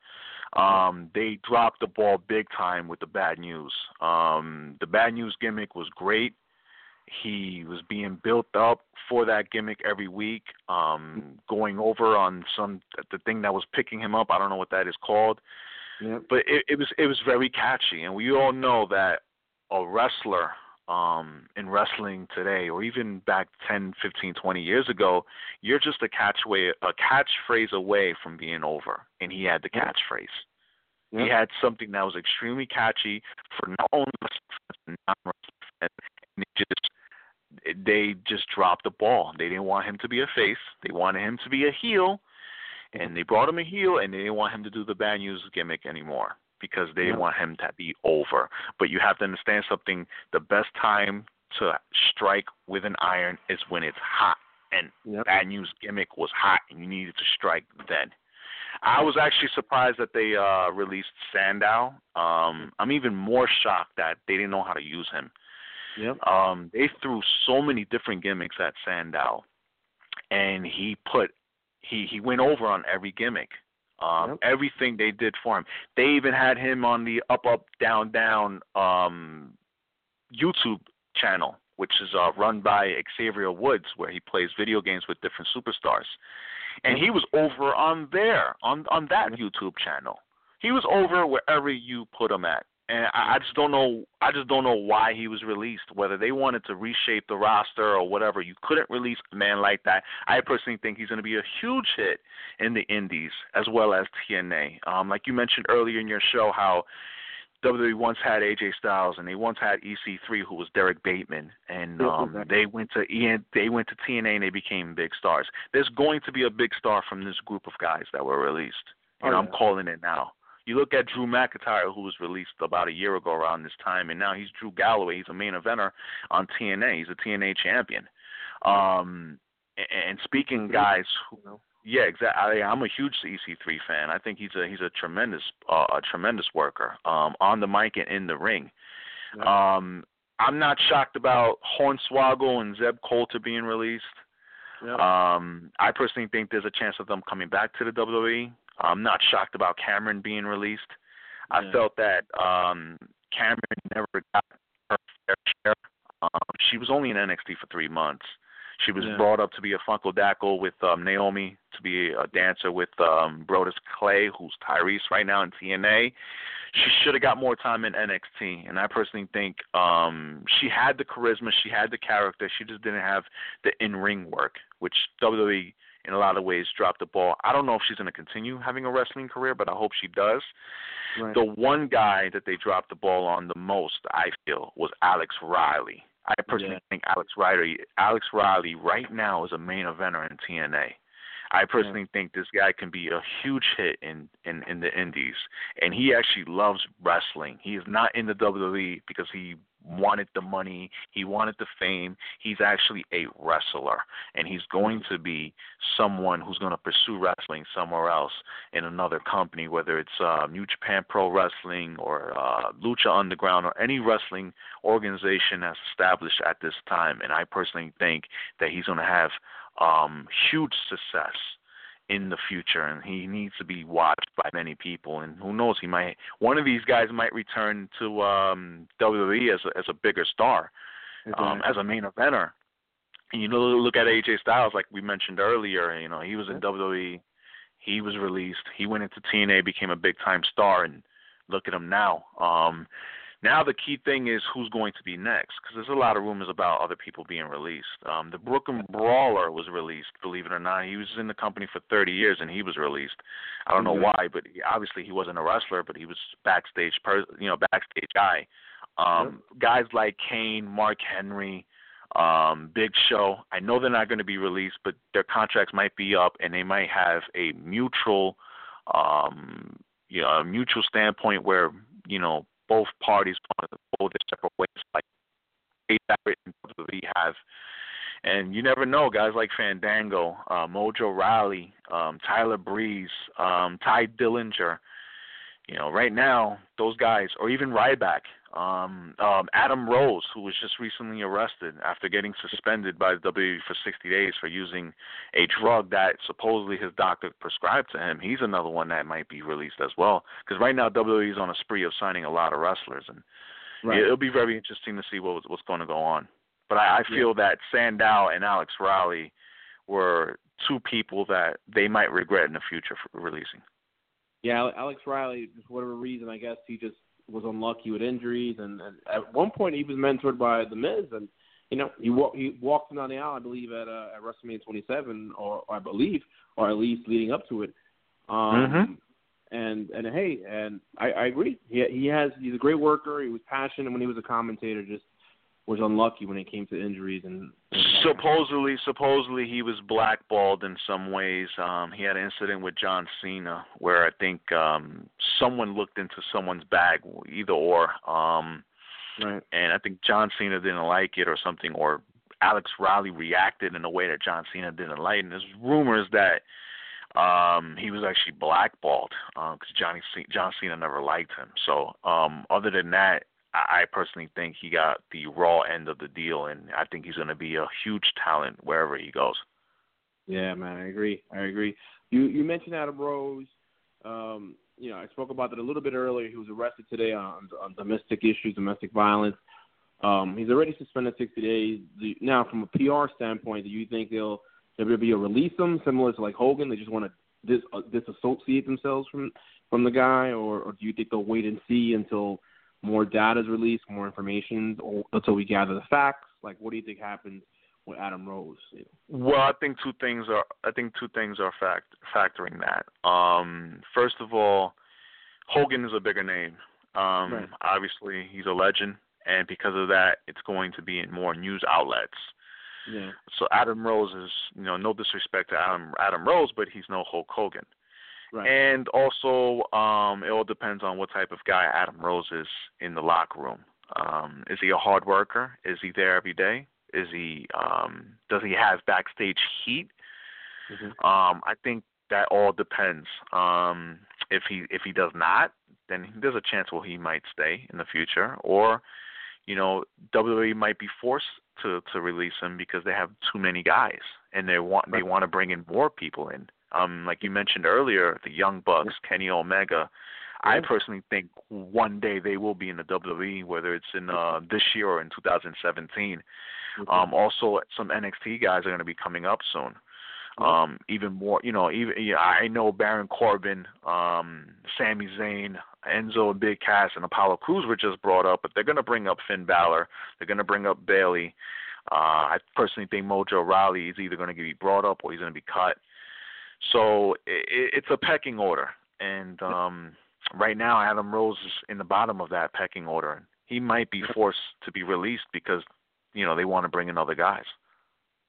Um, they dropped the ball big time with the bad news. Um, the bad news gimmick was great. He was being built up for that gimmick every week, um, going over on some the thing that was picking him up. I don't know what that is called, Yeah. but it, it was it was very catchy, and we all know that a wrestler um in wrestling today or even back 10 15 20 years ago you're just a catchway a catchphrase away from being over and he had the catchphrase Yeah. he had something that was extremely catchy for not only wrestling fans non-wrestling. And it just they just dropped the ball. They didn't want him to be a face. They wanted him to be a heel, and they brought him a heel, and they didn't want him to do the bad news gimmick anymore because they Yeah. want him to be over. But you have to understand something: the best time to strike with an iron is when it's hot, and Yep. bad news gimmick was hot, and you needed to strike then. I was actually surprised that they uh released Sandow. Um I'm even more shocked that they didn't know how to use him. Yep. Um they threw so many different gimmicks at Sandow and he put he he went over on every gimmick. Um Yep. everything they did for him. They even had him on the up up down down um YouTube channel which is uh run by Xavier Woods where he plays video games with different superstars and he was over on there on on that YouTube channel. He was over wherever you put him at, and I, I just don't know. I just don't know why he was released. Whether they wanted to reshape the roster or whatever, you couldn't release a man like that. I personally think he's going to be a huge hit in the Indies as well as TNA. Um, like you mentioned earlier in your show, how WWE once had AJ Styles and they once had EC3, who was Derrick Bateman, and um, exactly. they went to EN, they went to TNA and they became big stars. There's going to be a big star from this group of guys that were released, and Oh, I'm calling it now. You look at Drew McIntyre, who was released about a year ago around this time, and now he's Drew Galloway. He's a main eventer on TNA. He's a TNA champion. Um, and speaking guys who yeah, exactly. I, I'm a huge EC3 fan. I think he's a he's a tremendous uh, a tremendous worker um, on the mic and in the ring. Yeah. Um, I'm not shocked about Hornswoggle and Zeb Colter being released. Um, I personally think there's a chance of them coming back to the WWE. I'm not shocked about Cameron being released. I felt that um, Cameron never got her fair share. Um, she was only in NXT for three months. She was Yeah. brought up to be a Funkadactyl with um, Naomi, to be a dancer with um, Brodus Clay, who's Tyrus right now in TNA. She should have got more time in NXT, and I personally think um, she had the charisma, she had the character, she just didn't have the in-ring work, which WWE in a lot of ways dropped the ball. I don't know if she's going to continue having a wrestling career, but I hope she does. Right. The one guy that they dropped the ball on the most, I feel, was Alex Riley. I personally Yeah. think Alex Riley, Alex Riley, right now is a main eventer in TNA. I personally think this guy can be a huge hit in, in in the Indies, and he actually loves wrestling. He is not in the WWE because he wanted the money, he wanted the fame. He's actually a wrestler, and he's going to be someone who's going to pursue wrestling somewhere else in another company, whether it's uh, New Japan Pro Wrestling or uh, Lucha Underground or any wrestling organization that's established at this time. And I personally think that he's going to have um, huge success in the future, and he needs to be watched by many people. And who knows, he might one of these guys might return to um, WWE as a, as a bigger star, um, as a main eventer. And you know, look at AJ Styles, like we mentioned earlier. You know, he was in WWE, he was released, he went into TNA, became a big time star, and look at him now. Um, now the key thing is who's going to be next, because there's a lot of rumors about other people being released. Um, the Brooklyn Brawler was released, believe it or not. He was in the company for 30 years and he was released. I don't know Mhm. why, but he, obviously he wasn't a wrestler, but he was backstage, per, you know, backstage guy. Um, Guys like Kane, Mark Henry, um, Big Show. I know they're not going to be released, but their contracts might be up, and they might have a mutual, um, you know, a mutual standpoint where you know both parties want to go their separate ways, like Wade Barrett and WWE have. And you never know, guys like Fandango, uh, Mojo Rawley, um, Tyler Breeze, um, Tye Dillinger. You know, right now, those guys, or even Ryback, um, um, Adam Rose, who was just recently arrested after getting suspended by the WWE for 60 days for using a drug that supposedly his doctor prescribed to him. He's another one that might be released as well. Because right now, WWE is on a spree of signing a lot of wrestlers, and Right. it'll be very interesting to see what what's going to go on. But I, I feel that Sandow and Alex Riley were two people that they might regret in the future for releasing. Yeah, Alex Riley, for whatever reason, I guess he just was unlucky with injuries, and, and at one point he was mentored by The Miz, and you know he he walked him down the aisle, I believe, at uh, at WrestleMania 27, or, or I believe, or at least leading up to it. Um, Mhm. And and hey, and I, I agree. He he has he's a great worker. He was passionate when he was a commentator. Just was unlucky when it came to injuries and. and Supposedly, supposedly he was blackballed in some ways. Um, he had an incident with John Cena where I think um, someone looked into someone's bag, either or, um, right. and I think John Cena didn't like it or something, or Alex Riley reacted in a way that John Cena didn't like. And there's rumors that um, he was actually blackballed because Johnny C- John Cena never liked him. So um, other than that, I personally think he got the raw end of the deal, and I think he's going to be a huge talent wherever he goes. Yeah, man, I agree. I agree. You you mentioned Adam Rose. Um, you know, I spoke about that a little bit earlier. He was arrested today on, on domestic issues, domestic violence. Um, he's already suspended 60 days. The, now, from a PR standpoint, do you think they'll to release him, similar to like Hogan? They just want to dis, uh, disassociate themselves from from the guy, or, or do you think they'll wait and see until more data is released, more information, until we gather the facts? Like, what do you think happens with Adam Rose? Well, I think two things are I think two things are fact factoring that. Um, first of all, Hogan is a bigger name. Um, Right. Obviously, he's a legend, and because of that, it's going to be in more news outlets. Yeah. So Adam Rose is, you know, no disrespect to Adam Adam Rose, but he's no Hulk Hogan. Right. And also, um, it all depends on what type of guy Adam Rose is in the locker room. Um, is he a hard worker? Is he there every day? Is he um, does he have backstage heat? Mhm. Um, I think that all depends. Um, if he if he does not, then there's a chance where he might stay in the future, or you know WWE might be forced to to release him because they have too many guys and they want they want to bring in more people in. Um, like you mentioned earlier, the Young Bucks, Kenny Omega. I personally think one day they will be in the WWE, whether it's in uh, this year or in 2017. Um, also, some NXT guys are going to be coming up soon. Um, even more, you know, even yeah, I know Baron Corbin, um, Sami Zayn, Enzo, and Big Cass, and Apollo Crews were just brought up, but they're going to bring up Finn Balor. They're going to bring up Bayley. Uh, I personally think Mojo Rawley is either going to be brought up or he's going to be cut. So it, it's a pecking order, and um, right now Adam Rose is in the bottom of that pecking order. He might be forced to be released because you know they want to bring in other guys.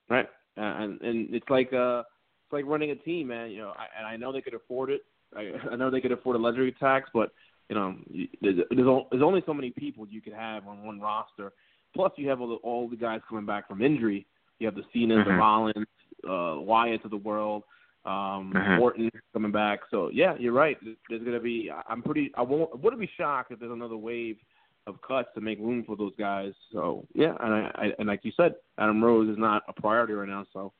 Right, uh, and and it's like uh, it's like running a team, man. You know, I, and I know they could afford it. I, I know they could afford a luxury tax, but you know, there's, there's only so many people you could have on one roster. Plus, you have all the, all the guys coming back from injury. You have the Cenas, mm-hmm. the Rollins, uh, Wyatt of the world, um, mm-hmm. Orton coming back. So yeah, you're right. There's going to be. I'm pretty. I won't. I wouldn't be shocked if there's another wave of cuts to make room for those guys. So yeah, and I, I and like you said, Adam Rose is not a priority right now. So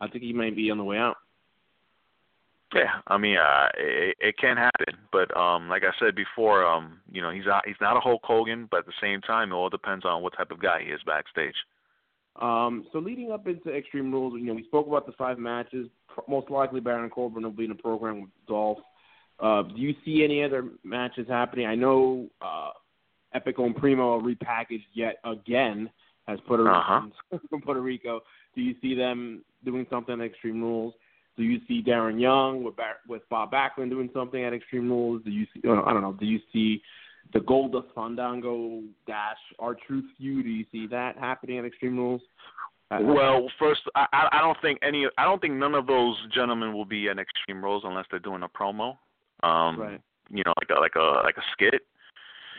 I think he might be on the way out. Yeah, I mean, uh, it, it can happen, but um, like I said before, um, you know, he's not, he's not a Hulk Hogan, but at the same time, it all depends on what type of guy he is backstage. Um, so leading up into Extreme Rules, you know, we spoke about the five matches. Most likely, Baron Corbin will be in the program with Dolph. Uh, do you see any other matches happening? I know uh, Epico and Primo are repackaged yet again as Puerto uh-huh. from Puerto Rico. Do you see them doing something at Extreme Rules? Do you see Darren Young with Bar- with Bob Backlund doing something at Extreme Rules? Do you see? Uh, I don't know. Do you see the Goldust Fandango dash R-Truth feud? Do you see that happening at Extreme Rules? Uh, well, first, I I don't think any. I don't think none of those gentlemen will be at Extreme Rules unless they're doing a promo. Um, right. You know, like a like a like a skit.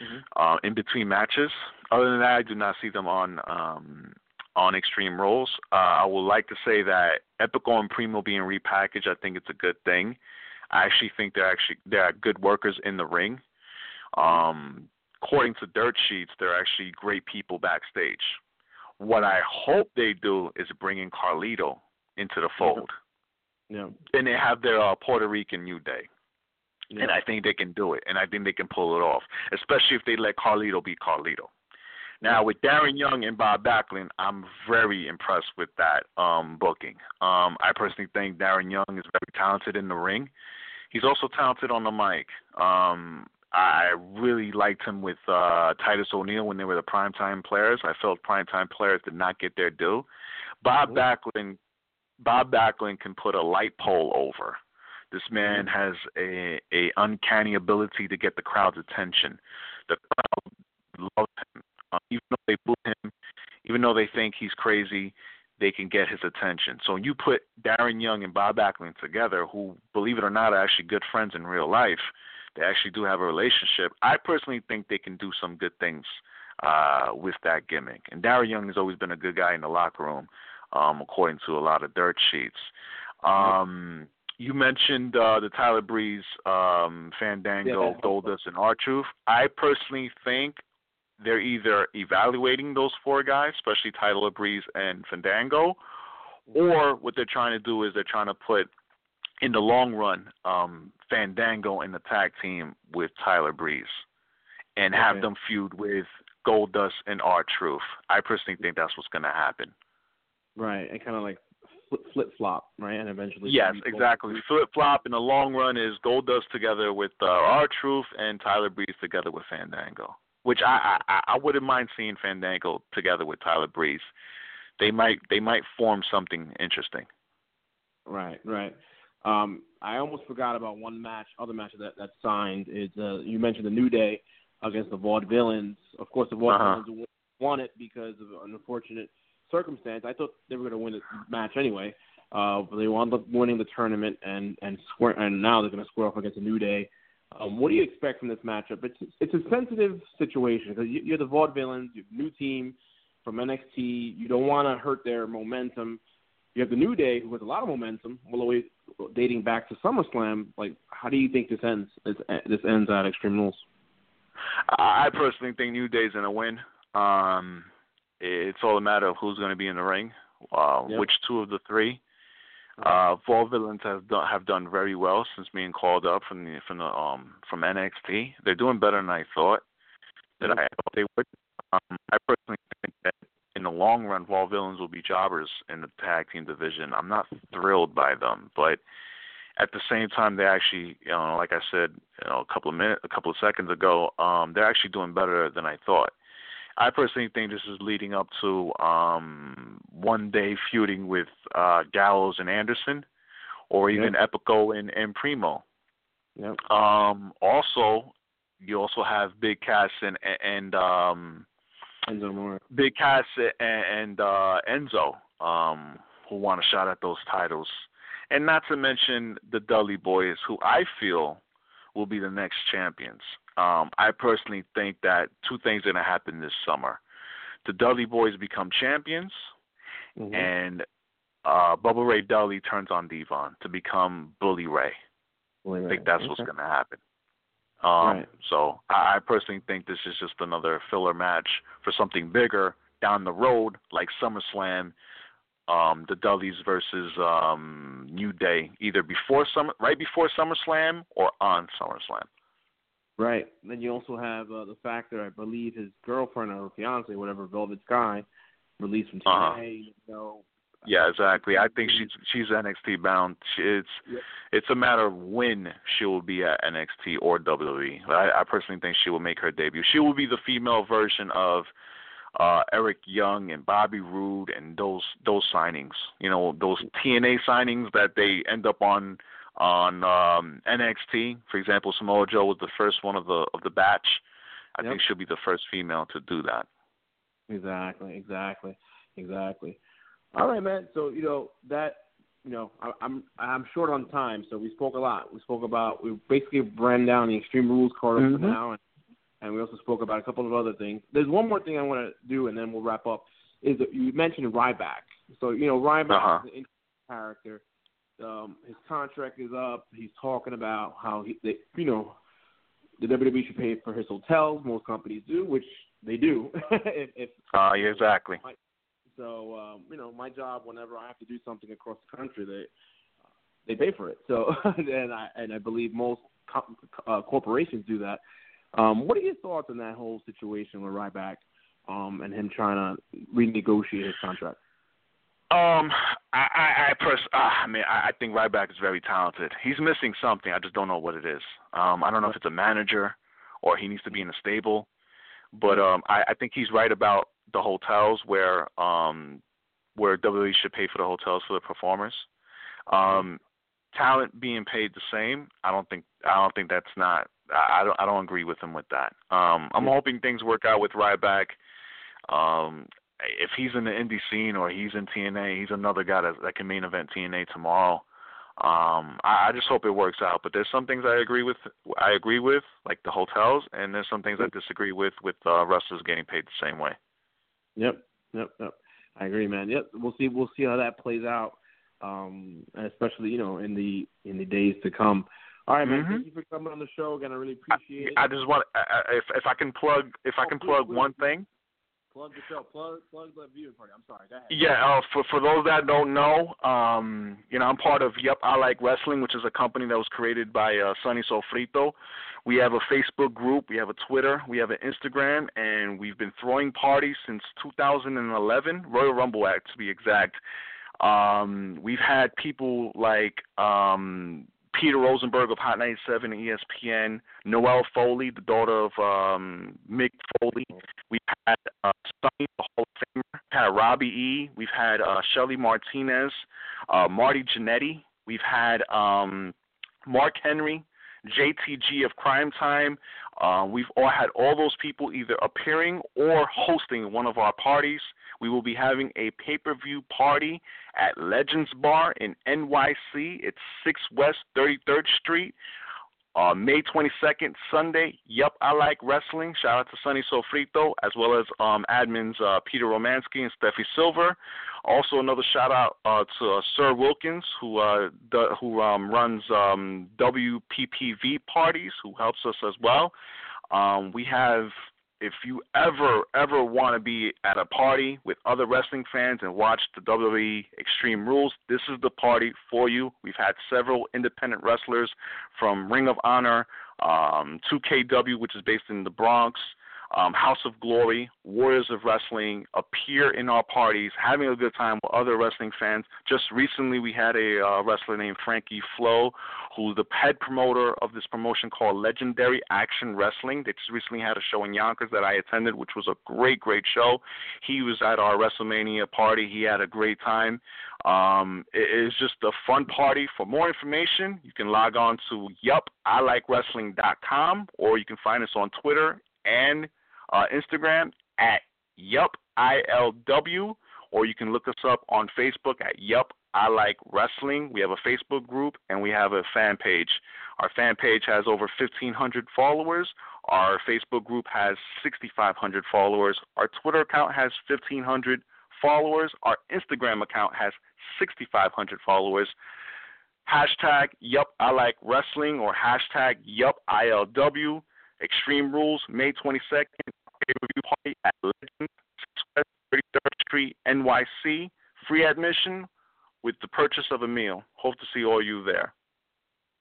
Mm-hmm. Uh, in between matches. Other than that, I do not see them on um, on Extreme Rules. Uh, I would like to say that Epico and Primo being repackaged, I think it's a good thing. I actually think they're actually they're good workers in the ring. Um, according to dirt sheets, they're actually great people backstage. What I hope they do is bring in Carlito into the fold. Yeah. And they have their uh, Puerto Rican New Day. Yeah. And I think they can do it, and I think they can pull it off, especially if they let Carlito be Carlito. Now with Darren Young and Bob Backlund, I'm very impressed with that um, booking. Um, I personally think Darren Young is very talented in the ring. He's also talented on the mic. Um, I really liked him with uh, Titus O'Neil when they were the primetime players. I felt primetime players did not get their due. Bob Backlund, Bob Backlund can put a light pole over. This man has a a uncanny ability to get the crowd's attention. The crowd loves him. Uh, even though they boo him, even though they think he's crazy, they can get his attention. So when you put Darren Young and Bob Backlund together, who, believe it or not, are actually good friends in real life, they actually do have a relationship. I personally think they can do some good things uh, with that gimmick. And Darren Young has always been a good guy in the locker room, um, according to a lot of dirt sheets. Um, you mentioned uh, the Tyler Breeze, um, Fandango, Yeah. Goldust, and R-Truth. I personally think they're either evaluating those four guys, especially Tyler Breeze and Fandango, or what they're trying to do is they're trying to put in the long run um, Fandango in the tag team with Tyler Breeze and have Okay. them feud with Goldust and R Truth. I personally think that's what's going to happen. Right. And kind of like flip flop, right? And eventually. Yes, exactly. Flip flop in the long run is Goldust together with uh, R Truth and Tyler Breeze together with Fandango. Which I, I I wouldn't mind seeing Fandango together with Tyler Breeze. They might they might form something interesting. Right, right. Um, I almost forgot about one match, other match that that signed is uh, you mentioned the New Day against the Vaudevillains. Of course, the Uh-huh. Vaudevillains won it because of an unfortunate circumstance. I thought they were going to win the match anyway, uh, but they wound up winning the tournament and and square and now they're going to square off against the New Day. Um, what do you expect from this matchup? It's it's a sensitive situation because you, you're the Vaudevillains, you have a new team from NXT. You don't want to hurt their momentum. You have the New Day, who has a lot of momentum, way dating back to SummerSlam. Like, how do you think this ends? This, this ends at Extreme Rules. I personally think New Day's gonna win. Um, it's all a matter of who's gonna be in the ring, uh, Yep. which two of the three. Uh, Vaudevillains have done have done very well since being called up from the from the um from NXT. They're doing better than I thought that I thought they would. Um, I personally think that in the long run, Vaudevillains will be jobbers in the tag team division. I'm not thrilled by them, but at the same time, they actually, you know, like I said, you know, a couple of minutes, a couple of seconds ago, um, they're actually doing better than I thought. I personally think this is leading up to um, one day feuding with uh, Gallows and Anderson, or even Yep. Epico and, and Primo. Yep. Um, also, you also have Big Cass and and um, Enzo Amore. Big Cass and, and uh, Enzo, um, who want a shot at those titles, and not to mention the Dudley Boys, who I feel will be the next champions. Um, I personally think that two things are going to happen this summer: the Dudley Boys become champions, Mhm. and uh, Bubba Ray Dudley turns on D-Von to become Bully Ray. Wait, I think that's okay. what's going to happen. Um, Right. So I, I personally think this is just another filler match for something bigger down the road, like SummerSlam, um, the Dudleys versus um, New Day, either before summer, right before SummerSlam, or on SummerSlam. Right. Then you also have uh, the factor, I believe his girlfriend or fiance, whatever, Velvet Sky, released from Uh-huh. You know, Yeah, exactly. I think she's she's NXT bound. It's Yep. it's a matter of when she will be at NXT or WWE. I, I personally think she will make her debut. She will be the female version of uh Eric Young and Bobby Roode and those those signings. You know, those TNA signings that they end up on on um NXT. For example, Samoa Joe was the first one of the of the batch. I Yep. think she'll be the first female to do that. Exactly, exactly, exactly. All right, man. So you know that you know I, I'm I'm short on time, so we spoke a lot. We spoke about we basically ran down the Extreme Rules card up Mhm. for now, and, and we also spoke about a couple of other things. There's one more thing I want to do, and then we'll wrap up. Is that you mentioned Ryback? So you know Ryback Uh-huh. is an interesting character. Um, his contract is up. He's talking about how he, they, you know, the WWE should pay for his hotels. Most companies do, which they do. if, if Uh yeah, exactly. So um, you know, my job whenever I have to do something across the country, they they pay for it. So and I and I believe most co- uh, corporations do that. Um, what are your thoughts on that whole situation with Ryback um, and him trying to renegotiate his contract? Um, I, I, I pers- uh, I mean, I, I think Ryback is very talented. He's missing something. I just don't know what it is. Um, I don't know if it's a manager or he needs to be in a stable. But um, I, I think he's right about the hotels where um, where WWE should pay for the hotels for the performers. Um, talent being paid the same, I don't think I don't think that's not. I I don't I don't agree with him with that. Um, I'm hoping things work out with Ryback. Um, if he's in the indie scene or he's in TNA, he's another guy that, that can main event TNA tomorrow. Um, I, I just hope it works out. But there's some things I agree with. I agree with, like the hotels, and there's some things I disagree with, with uh, wrestlers getting paid the same way. Yep, yep, yep. I agree, man. Yep, we'll see. We'll see how that plays out, um, especially you know in the in the days to come. All right, man. Mhm. Thank you for coming on the show again. I really appreciate it. I just want I, I- if if I can plug if I Oh, can please, plug please. one thing. plug the show. Plug plug the viewing party. I'm sorry. Go ahead. Yeah, uh, for for those that don't know, um, you know, I'm part of Yep I Like Wrestling, which is a company that was created by uh, Sonny Sofrito. We have a Facebook group, we have a Twitter, we have an Instagram, and we've been throwing parties since 2011, Royal Rumble Act to be exact. Um, we've had people like um, Peter Rosenberg of Hot 97 and ESPN, Noelle Foley, the daughter of um, Mick Foley. We've had uh, Sonny, the Hall of Famer. We've had Robbie E. We've had uh, Shelly Martinez, uh, Marty Jannetty. We've had um, Mark Henry, JTG of Cryme Tyme. Uh, we've all had all those people either appearing or hosting one of our parties. We will be having a pay per view party at Legends Bar in NYC. It's 6 West 33rd Street. Uh, May 22nd, Sunday. Yup, I like wrestling. Shout out to Sonny Sofrito, as well as um, admins uh, Peter Romansky and Steffi Silver. Also, another shout out uh, to uh, Sir Wilkins, who uh, the, who um, runs um, WPPV parties, who helps us as well. Um, we have, if you ever ever want to be at a party with other wrestling fans and watch the WWE Extreme Rules, this is the party for you. We've had several independent wrestlers from Ring of Honor, um, 2KW, which is based in the Bronx, um, House of Glory, Warriors of Wrestling, appear in our parties, having a good time with other wrestling fans. Just recently, we had a uh, wrestler named Frankie Flo, who's the head promoter of this promotion called Legendary Action Wrestling. They just recently had a show in Yonkers that I attended, which was a great, great show. He was at our WrestleMania party. He had a great time. Um, it is just a fun party. For more information, you can log on to yup.ilikewrestling.com or you can find us on Twitter and uh, Instagram at yup ILW, or you can look us up on Facebook at yup I like wrestling. We have a Facebook group and we have a fan page. Our fan page has over 1,500 followers. Our Facebook group has 6,500 followers. Our Twitter account has 1,500 followers. Our Instagram account has 6,500 followers. Hashtag Yup I Like Wrestling or hashtag Yup ILW. Extreme Rules, May 22nd, pay per view party at Legend, 33rd Street, NYC. Free admission with the purchase of a meal. Hope to see all you there.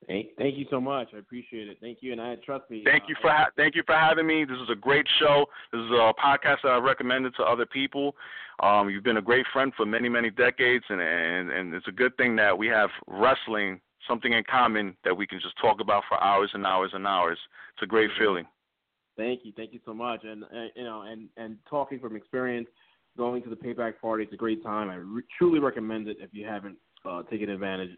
Thank, thank you so much. I appreciate it. Thank you, and I trust me. Thank uh, you for ha- thank you for having me. This is a great show. This is a podcast that I recommended to other people. Um, you've been a great friend for many many decades, and, and and it's a good thing that we have wrestling something in common that we can just talk about for hours and hours and hours. It's a great feeling. Thank you, thank you so much. And uh, you know, and and talking from experience, going to the payback party, it's a great time. I re- truly recommend it if you haven't uh, taken advantage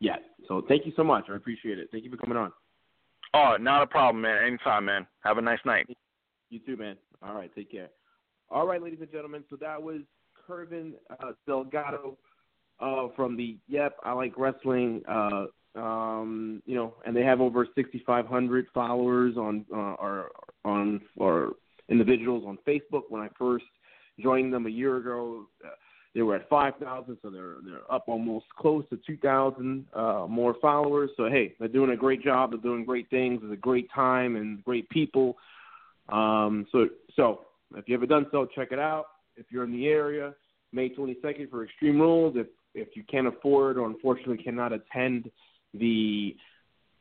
yet. So thank you so much. I appreciate it. Thank you for coming on. Oh, not a problem, man. Anytime, man. Have a nice night. You too, man. All right, take care. All right, ladies and gentlemen. So that was Curvin uh, Delgado uh, from the Yep I Like Wrestling. Uh, um, you know, and they have over 6,500 followers on uh, or on or individuals on Facebook. When I first joined them a year ago, uh, they were at 5,000, so they're they're up almost close to 2,000 uh, more followers. So hey, they're doing a great job. They're doing great things. It's a great time and great people. Um, so so if you haven't done so, check it out. If you're in the area, May 22nd for Extreme Rules. If if you can't afford or unfortunately cannot attend the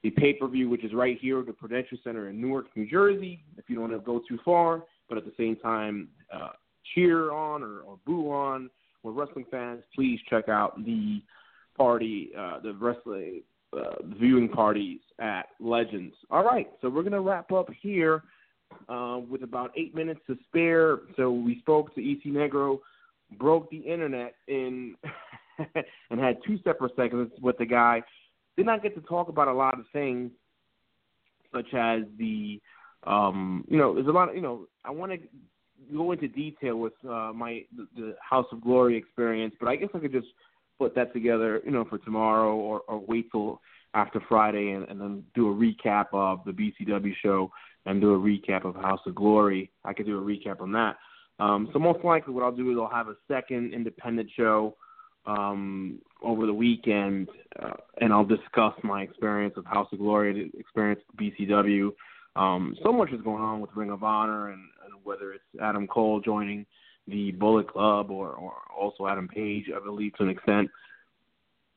the pay per view, which is right here at the Prudential Center in Newark, New Jersey. If you don't want to go too far, but at the same time uh, cheer on or, or boo on with wrestling fans, please check out the party, uh, the wrestling uh, viewing parties at Legends. All right, so we're gonna wrap up here uh, with about eight minutes to spare. So we spoke to EC Negro, broke the internet in, and had two separate segments with the guy did not get to talk about a lot of things, such as the, um, you know, there's a lot of, you know, I want to go into detail with uh, my the, the House of Glory experience, but I guess I could just put that together, you know, for tomorrow or, or wait till after Friday and, and then do a recap of the BCW show and do a recap of House of Glory. I could do a recap on that. Um, so most likely, what I'll do is I'll have a second independent show um, over the weekend, uh, and I'll discuss my experience of House of Glory, experience with BCW. Um, so much is going on with Ring of Honor, and, and whether it's Adam Cole joining the Bullet Club or, or also Adam Page, I believe to an extent.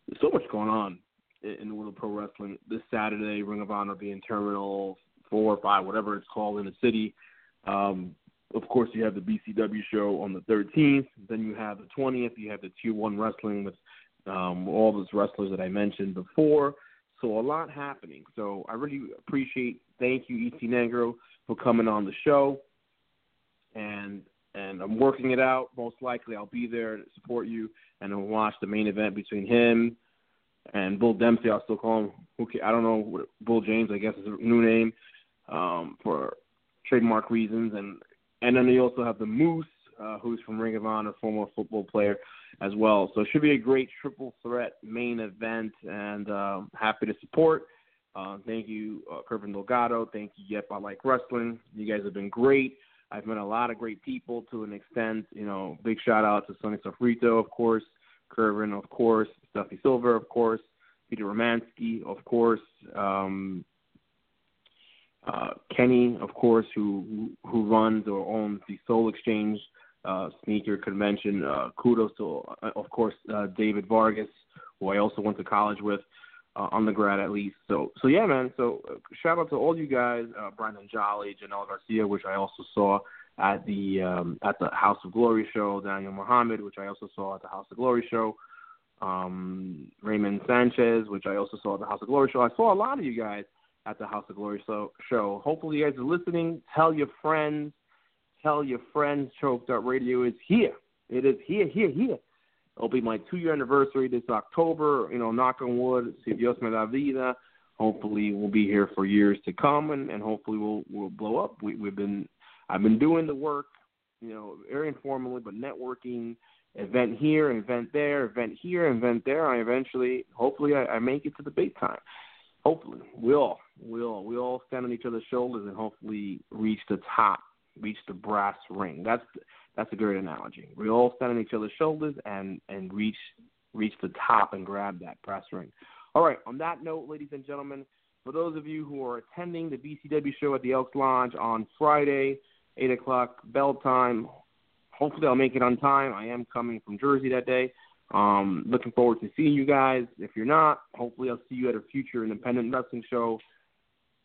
There's so much going on in, the world of pro wrestling. This Saturday, Ring of Honor being Terminal Four or Five, whatever it's called in the city. Um, of course, you have the BCW show on the 13th. Then you have the 20th. You have the Tier One Wrestling with um, all those wrestlers that I mentioned before. So a lot happening. So I really appreciate. Thank you, EC Negro, for coming on the show. And and I'm working it out. Most likely, I'll be there to support you and then watch the main event between him and Bull Dempsey. I'll still call him. Okay, I don't know what Bull James. I guess is a new name um, for trademark reasons. And and then you also have the Moose, uh, who's from Ring of Honor, former football player as well. So it should be a great triple threat main event, and um, happy to support. Uh, thank you, uh, Delgado. Thank you, Yep, I Like Wrestling. You guys have been great. I've met a lot of great people to an extent. You know, big shout out to Sonny Sofrito, of course, Kervin, of course, Steffi Silver, of course, Peter Romansky, of course, um, uh, Kenny, of course, who who runs or owns the Soul Exchange uh, sneaker convention. Uh, kudos to, uh, of course, uh, David Vargas, who I also went to college with. uh, undergrad at least. So so yeah, man. So uh, shout out to all you guys, uh, Brandon Jolly, Janelle Garcia, which I also saw at the um, at the House of Glory show, Daniel Muhammad, which I also saw at the House of Glory show, um, Raymond Sanchez, which I also saw at the House of Glory show. I saw a lot of you guys at the House of Glory show. show. Hopefully, you guys are listening. Tell your friends. Tell your friends. Choked Out Radio is here. It is here, here, here. It'll be my two year anniversary this October. You know, knock on wood, si Dios me da vida. Hopefully, we'll be here for years to come, and, and hopefully, we'll we'll blow up. We, we've been, I've been doing the work, you know, very informally, but networking, event here, event there, event here, event there. I eventually, hopefully, I, I make it to the big time. Hopefully, we all, we all, we all stand on each other's shoulders and hopefully reach the top, reach the brass ring. That's that's a great analogy. We all stand on each other's shoulders and and reach reach the top and grab that brass ring. All right. On that note, ladies and gentlemen, for those of you who are attending the BCW show at the Elks Lodge on Friday, eight o'clock bell time, hopefully I'll make it on time. I am coming from Jersey that day. Um, looking forward to seeing you guys. If you're not, hopefully I'll see you at a future independent wrestling show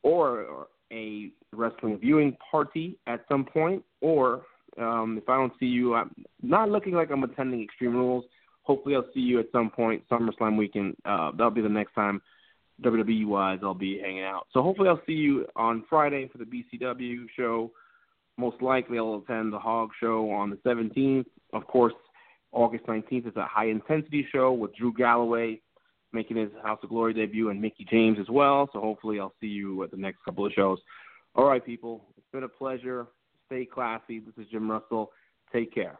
or, or a wrestling viewing party at some point, or um, if I don't see you, I'm not looking like I'm attending Extreme Rules. Hopefully, I'll see you at some point SummerSlam weekend. Uh, that'll be the next time WWE wise I'll be hanging out. So hopefully, I'll see you on Friday for the BCW show. Most likely, I'll attend the Hog show on the 17th. Of course, August 19th is a high intensity show with Drew Galloway making his House of Glory debut and Mickie James as well. So hopefully, I'll see you at the next couple of shows. All right, people, it's been a pleasure. Stay classy. This is Jim Wrestle. Take care.